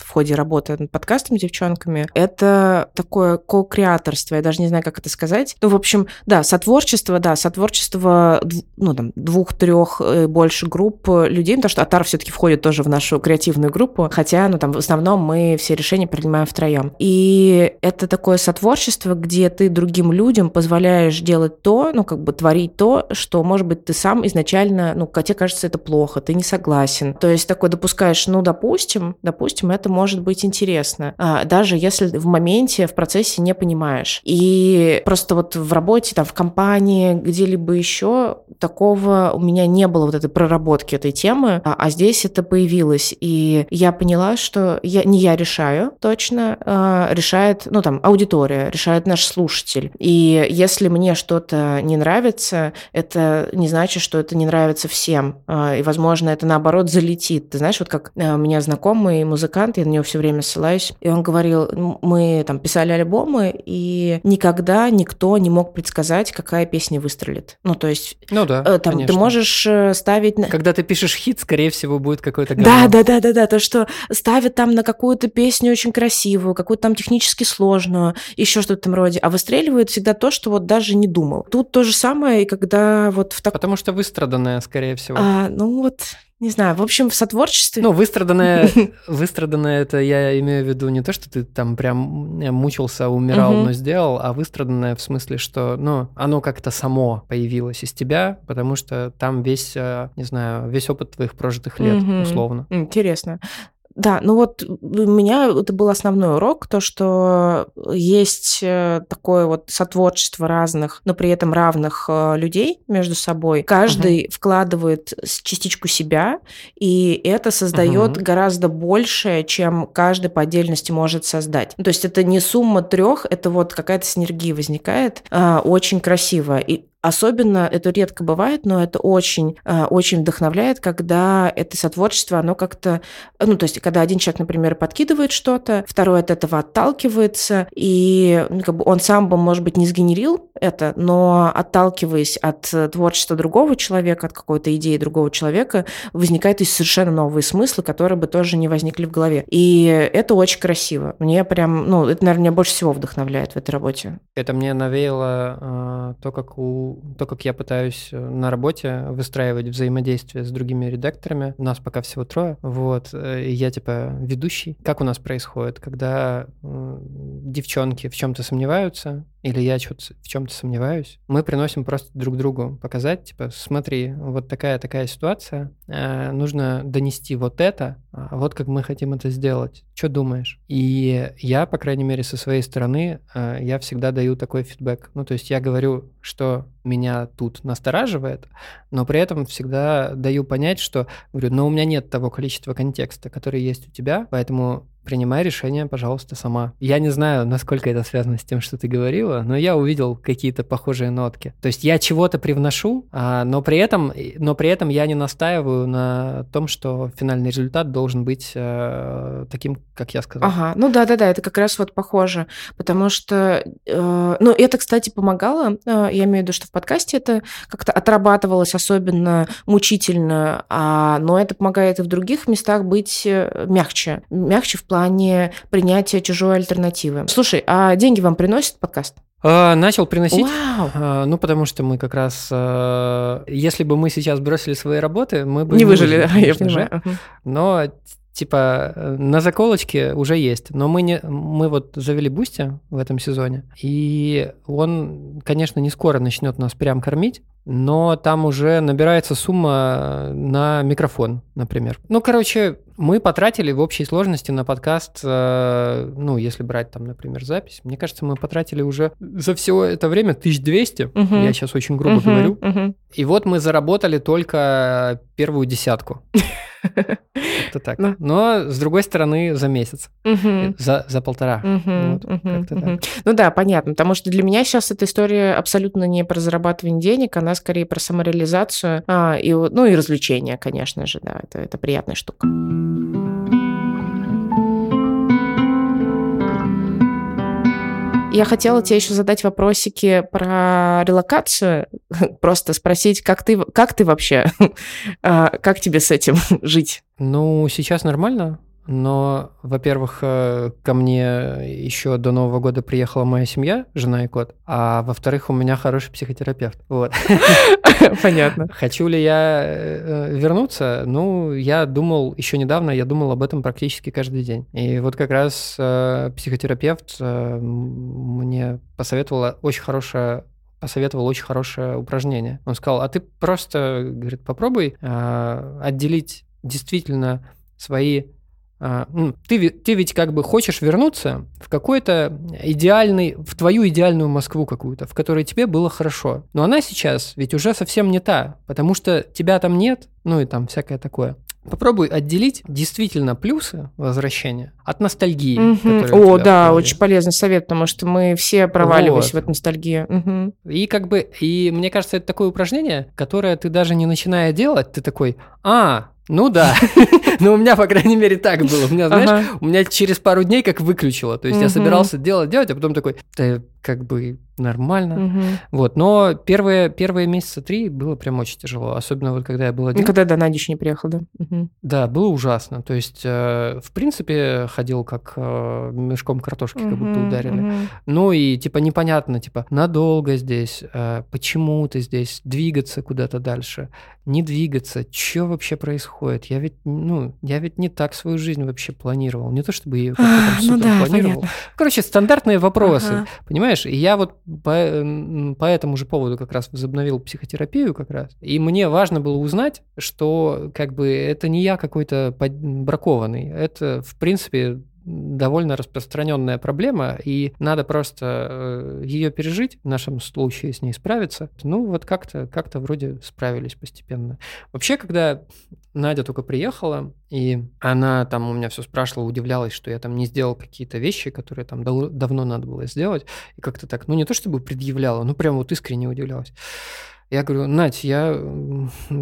ходе работы над подкастом с девчонками, это такое ко-креаторство, я даже не знаю, как это сказать. Ну, в общем, да, сотворчество, да, сотворчество, ну, там, двух-трех больше групп людей, потому что Атар все таки входит тоже в нашу креативную группу, хотя, ну, там, в основном мы все решения принимаем втроем. И это такое сотворчество, где ты другим людям позволяешь делать то, ну, как бы творить то, что, может быть, ты сам изначально ну, тебе кажется это плохо, ты не согласен. То есть такой допускаешь, ну, допустим, допустим, это может быть интересно, а, даже если в моменте, в процессе не понимаешь. И просто вот в работе, там, в компании, где-либо еще такого у меня не было вот этой проработки этой темы, а, а здесь это появилось. И я поняла, что я, не я решаю точно, а, решает, ну, там, аудитория, решает наш слушатель. И если мне что-то не нравится, это не значит, что это не нравится всем. А, и, возможно, это наоборот залетит. Ты знаешь, вот как э, у меня знакомый музыкант, я на него все время ссылаюсь, и он говорил, мы там писали альбомы, и никогда никто не мог предсказать, какая песня выстрелит. Ну, то есть, ну да, э, там, ты можешь э, ставить... Когда ты пишешь хит, скорее всего, будет какой-то Да, да, да, да, да, то, что ставят там на какую-то песню очень красивую, какую-то там технически сложную, еще что-то в этом роде, а выстреливает всегда то, что вот даже не думал. Тут то же самое, и когда вот в так... Потому что выстроил выстраданная, скорее всего. А, ну вот, не знаю, в общем, в сотворчестве... Ну, выстраданное, выстраданное это я имею в виду не то, что ты там прям мучился, умирал, но сделал, а выстраданное в смысле, что, ну, оно как-то само появилось из тебя, потому что там весь, э, не знаю, весь опыт твоих прожитых лет, условно. Интересно. Да, ну вот у меня это был основной урок, то, что есть э, такое вот сотворчество разных, но при этом равных э, людей между собой. Каждый угу. вкладывает частичку себя, и это создает угу. гораздо больше, чем каждый по отдельности может создать. То есть это не сумма трех, это вот какая-то синергия возникает, э, очень красиво. И Особенно это редко бывает, но это очень, э, очень вдохновляет, когда это сотворчество, оно как-то, ну, то есть, когда один человек, например, подкидывает что-то, второй от этого отталкивается, и ну, как бы он сам бы, может быть, не сгенерил это, но отталкиваясь от творчества другого человека, от какой-то идеи другого человека, возникают и совершенно новые смыслы, которые бы тоже не возникли в голове. И это очень красиво. Мне прям, ну, это, наверное, меня больше всего вдохновляет в этой работе. Это мне навеяло э, то, как у то, как я пытаюсь э, на работе выстраивать взаимодействие с другими редакторами. У нас пока всего трое. Вот. Э, и я типа ведущий. Как у нас происходит, когда девчонки в чем-то сомневаются, или я в чем-то сомневаюсь, мы приносим просто друг другу показать, типа, смотри, вот такая такая ситуация, э, нужно донести вот это, а вот как мы хотим это сделать. Что думаешь? И я, по крайней мере, со своей стороны, э, я всегда даю такой фидбэк. Ну, то есть я говорю, что меня тут настораживает, но при этом всегда даю понять, что, говорю, но у меня нет того количества контекста, который есть у тебя, поэтому принимай решение, пожалуйста, сама. Я не знаю, насколько это связано с тем, что ты говорила, но я увидел какие-то похожие нотки. То есть я чего-то привношу, а, но при этом, но при этом я не настаиваю на том, что финальный результат должен быть э, таким, как я сказал. Ага, ну да, да, да, это как раз вот похоже, потому что, э, ну это, кстати, помогало. Э, я имею в виду, что в подкасте это как-то отрабатывалось особенно мучительно, а, но это помогает и в других местах быть э, мягче, мягче в плане принятия чужой альтернативы. Слушай, а деньги вам приносит подкаст? А, начал приносить. Вау. А, ну, потому что мы как раз, а, если бы мы сейчас бросили свои работы, мы бы не, не выжили, выжили я понимаю. Же. Но типа на заколочке уже есть, но мы не, мы вот завели Boosty в этом сезоне, и он, конечно, не скоро начнет нас прям кормить, но там уже набирается сумма на микрофон, например. Ну, короче, мы потратили в общей сложности на подкаст, э, ну, если брать там, например, запись, мне кажется, мы потратили уже за все это время 1200, угу. я сейчас очень грубо угу, говорю, угу. и вот мы заработали только первую десятку. Это так. Ну. Но, с другой стороны, за месяц. За, за полтора. Ну да, понятно. Потому что для меня сейчас эта история абсолютно не про зарабатывание денег, она скорее про самореализацию, а, и, ну и развлечения, конечно же, да. Это, это приятная штука. Я хотела тебе еще задать вопросики про релокацию, просто спросить, как ты, как ты вообще, а, как тебе с этим жить? Ну, сейчас нормально. Но, во-первых, э, ко мне еще до Нового года приехала моя семья, жена и кот, а во-вторых, у меня хороший психотерапевт. Вот. Понятно. Хочу ли я э, вернуться? Ну, я думал, еще недавно я думал об этом практически каждый день. И вот как раз э, психотерапевт мне посоветовала очень хорошее посоветовал очень хорошее упражнение. Он сказал, а ты просто, говорит, попробуй отделить действительно свои ты, ты ведь как бы хочешь вернуться в какой-то идеальный, в твою идеальную Москву какую-то, в которой тебе было хорошо. Но она сейчас ведь уже совсем не та, потому что тебя там нет, ну и там всякое такое. Попробуй отделить действительно плюсы возвращения от ностальгии. Угу. О, да, очень полезный совет, потому что мы все проваливаемся вот. в эту ностальгию. Угу. И как бы, и мне кажется, это такое упражнение, которое ты даже не начиная делать, ты такой, а, ну да. Но у меня, по крайней мере, так было. У меня, знаешь, у меня через пару дней как выключило. То есть я собирался делать, делать, а потом такой, как бы нормально. Угу. Вот, но первые, первые месяца три было прям очень тяжело, особенно вот когда я был один. Ну, когда до Нади еще не приехал, да? Угу. Да, было ужасно. То есть, э, в принципе, ходил как э, мешком картошки, угу, как будто ударили. Угу. Ну и типа непонятно, типа надолго здесь, э, почему ты здесь, двигаться куда-то дальше, не двигаться, что вообще происходит? Я ведь, ну, я ведь не так свою жизнь вообще планировал, не то чтобы ее как-то там а, ну да, планировал. Понятно. Короче, стандартные вопросы, ага. понимаешь? И я вот по, по этому же поводу как раз возобновил психотерапию как раз. И мне важно было узнать, что как бы это не я какой-то бракованный. Это, в принципе, довольно распространенная проблема, и надо просто э, ее пережить, в нашем случае с ней справиться. Ну, вот как-то как вроде справились постепенно. Вообще, когда Надя только приехала, и она там у меня все спрашивала, удивлялась, что я там не сделал какие-то вещи, которые там дав- давно надо было сделать, и как-то так, ну, не то чтобы предъявляла, ну, прям вот искренне удивлялась. Я говорю, Надь, я,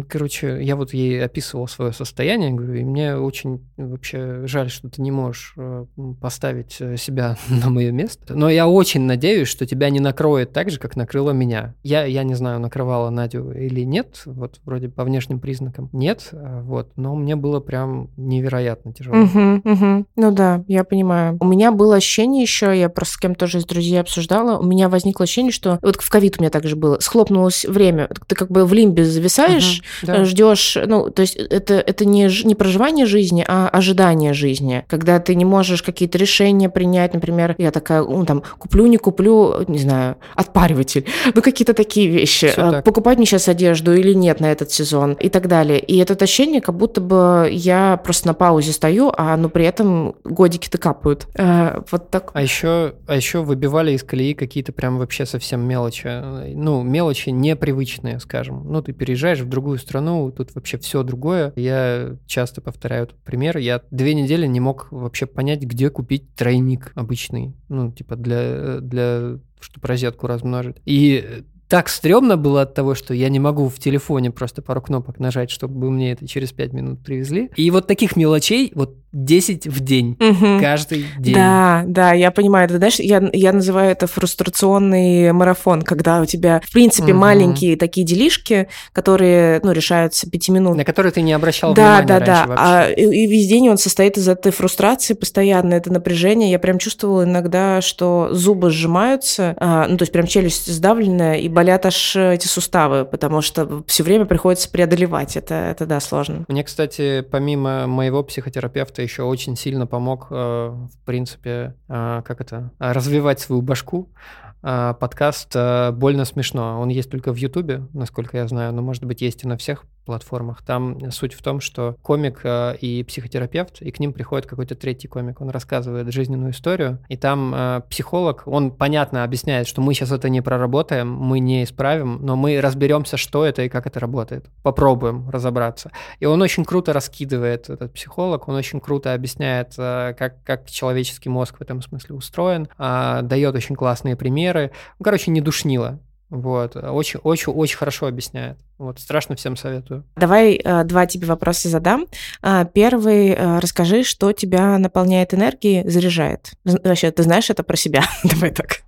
короче, я вот ей описывал свое состояние, говорю, и мне очень вообще жаль, что ты не можешь э, поставить э, себя на мое место. Но я очень надеюсь, что тебя не накроет так же, как накрыло меня. Я, я не знаю, накрывала Надю или нет, вот вроде по внешним признакам нет, а вот, но мне было прям невероятно тяжело. Угу, угу. Ну да, я понимаю. У меня было ощущение еще, я просто с кем-то тоже из друзей обсуждала, у меня возникло ощущение, что вот в ковид у меня также было, схлопнулось время. Ты как бы в лимбе зависаешь, uh-huh, да. ждешь, ну, то есть это, это не, не проживание жизни, а ожидание жизни. Когда ты не можешь какие-то решения принять, например, я такая, ну, там, куплю, не куплю, не знаю, отпариватель, ну, какие-то такие вещи. А, покупать мне сейчас одежду или нет на этот сезон и так далее. И это ощущение, как будто бы я просто на паузе стою, а ну при этом годики-то капают. А, вот так. А еще, а еще выбивали из колеи какие-то прям вообще совсем мелочи. Ну, мелочи непривычные скажем. Ну, ты переезжаешь в другую страну, тут вообще все другое. Я часто повторяю этот пример. Я две недели не мог вообще понять, где купить тройник обычный. Ну, типа для, для чтобы розетку размножить. И так стрёмно было от того, что я не могу в телефоне просто пару кнопок нажать, чтобы мне это через 5 минут привезли. И вот таких мелочей, вот 10 в день, угу. каждый день. Да, да, я понимаю. Ты знаешь, я, я называю это фрустрационный марафон, когда у тебя, в принципе, угу. маленькие такие делишки, которые, ну, решаются пяти минут. На которые ты не обращал да, внимания Да, да, да. А, и, и весь день он состоит из этой фрустрации постоянно, это напряжение. Я прям чувствовала иногда, что зубы сжимаются, а, ну, то есть прям челюсть сдавленная, и болят аж эти суставы, потому что все время приходится преодолевать. Это, это да, сложно. Мне, кстати, помимо моего психотерапевта еще очень сильно помог, э, в принципе, э, как это, развивать свою башку. подкаст э, «Больно смешно». Он есть только в Ютубе, насколько я знаю, но, может быть, есть и на всех платформах. Там суть в том, что комик э, и психотерапевт, и к ним приходит какой-то третий комик. Он рассказывает жизненную историю, и там э, психолог, он понятно объясняет, что мы сейчас это не проработаем, мы не исправим, но мы разберемся, что это и как это работает. Попробуем разобраться. И он очень круто раскидывает, этот психолог, он очень круто объясняет, э, как, как человеческий мозг в этом смысле устроен, э, дает очень классные примеры. Ну, короче, не душнило. Вот, очень, очень, очень хорошо объясняет. Вот, страшно всем советую. Давай э, два тебе вопроса задам. Э, первый, э, расскажи, что тебя наполняет энергией, заряжает. Вообще, ты знаешь это про себя? Давай так.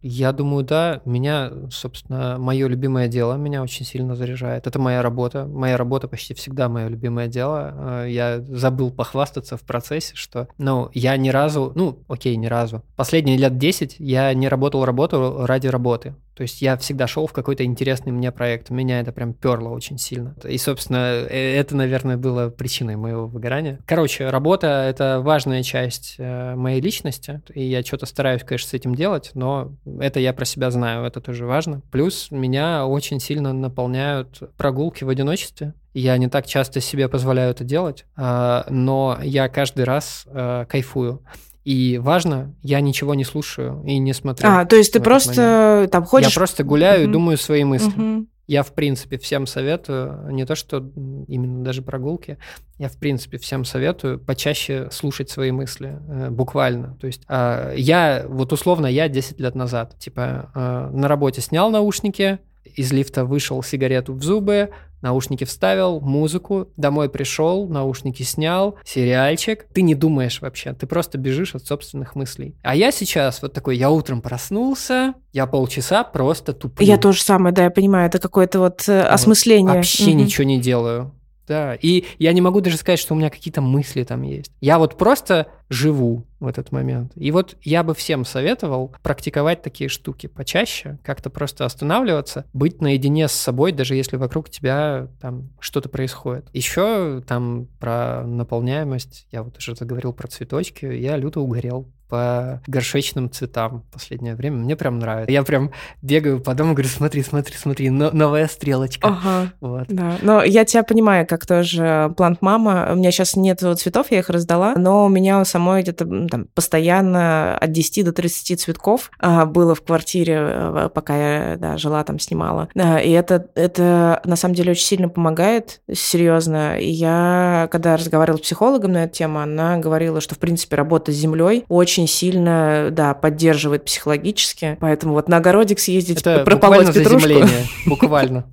Я думаю, да. Меня, собственно, мое любимое дело меня очень сильно заряжает. Это моя работа. Моя работа почти всегда мое любимое дело. Э, я забыл похвастаться в процессе, что, ну, я ни разу, ну, окей, ни разу. Последние лет 10 я не работал работу ради работы. То есть я всегда шел в какой-то интересный мне проект. Меня это прям перло очень сильно. И, собственно, э, это, наверное, было причиной моего выгорания. Короче, работа — это важная часть э, моей личности, и я что-то стараюсь, конечно, с этим делать, но это я про себя знаю, это тоже важно. Плюс меня очень сильно наполняют прогулки в одиночестве. Я не так часто себе позволяю это делать, а, но я каждый раз э, кайфую. И важно, я ничего не слушаю и не смотрю. А, то есть ты просто момент. там ходишь? Я просто гуляю mm-hmm. и думаю свои мысли. Mm-hmm. Я, в принципе, всем советую, не то что именно даже прогулки, я, в принципе, всем советую почаще слушать свои мысли, э, буквально. То есть э, я, вот условно, я 10 лет назад, типа, э, на работе снял наушники, из лифта вышел, сигарету в зубы, наушники вставил, музыку, домой пришел, наушники снял, сериальчик. Ты не думаешь вообще, ты просто бежишь от собственных мыслей. А я сейчас вот такой, я утром проснулся, я полчаса просто туплю. Я тоже самое, да, я понимаю, это какое-то вот э, осмысление. Вообще угу. ничего не делаю. Да, и я не могу даже сказать, что у меня какие-то мысли там есть. Я вот просто живу в этот момент. И вот я бы всем советовал практиковать такие штуки почаще, как-то просто останавливаться, быть наедине с собой, даже если вокруг тебя там что-то происходит. Еще там про наполняемость, я вот уже заговорил про цветочки, я люто угорел по горшечным цветам в последнее время. Мне прям нравится. Я прям бегаю по дому, говорю, смотри, смотри, смотри, но, новая стрелочка. Ага, вот. да. Но я тебя понимаю, как тоже плант-мама. У меня сейчас нет цветов, я их раздала, но у меня у самой где-то там, постоянно от 10 до 30 цветков а, было в квартире, э, пока я да, жила там, снимала. И это, это на самом деле очень сильно помогает, серьезно. И я, когда разговаривала с психологом на эту тему, она говорила, что, в принципе, работа с землей очень сильно, да, поддерживает психологически. Поэтому вот на огородик съездить, Это прополоть петрушку. буквально.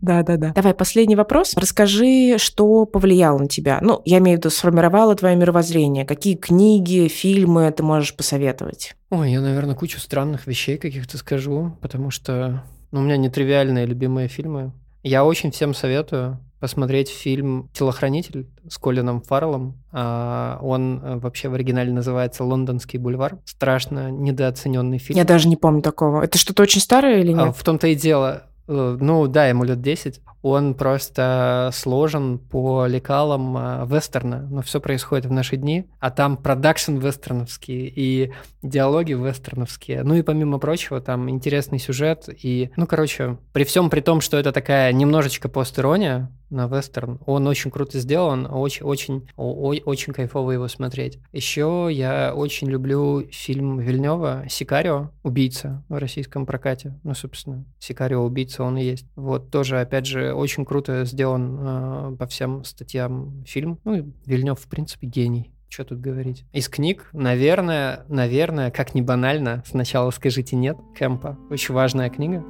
Да, да, да. Давай, последний вопрос. Расскажи, что повлияло на тебя. Ну, я имею в виду, сформировало твое мировоззрение. Какие книги, фильмы ты можешь посоветовать? Ой, я, наверное, кучу странных вещей каких-то скажу, потому что ну, у меня нетривиальные любимые фильмы. Я очень всем советую посмотреть фильм «Телохранитель» с Колином Фарреллом. А, он э, вообще в оригинале называется «Лондонский бульвар». Страшно недооцененный фильм. Я даже не помню такого. Это что-то очень старое или а, нет? В том-то и дело. Э, ну да, ему лет 10. Он просто сложен по лекалам э, вестерна. Но все происходит в наши дни. А там продакшн вестерновский и диалоги вестерновские. Ну и помимо прочего, там интересный сюжет. И, ну, короче, при всем при том, что это такая немножечко постерония, на вестерн. Он очень круто сделан, очень-очень очень кайфово его смотреть. Еще я очень люблю фильм Вильнева «Сикарио. Убийца» в российском прокате. Ну, собственно, «Сикарио. Убийца» он и есть. Вот тоже, опять же, очень круто сделан э, по всем статьям фильм. Ну, Вильнев, в принципе, гений. Что тут говорить? Из книг, наверное, наверное, как ни банально, сначала скажите нет, Кэмпа. Очень важная книга.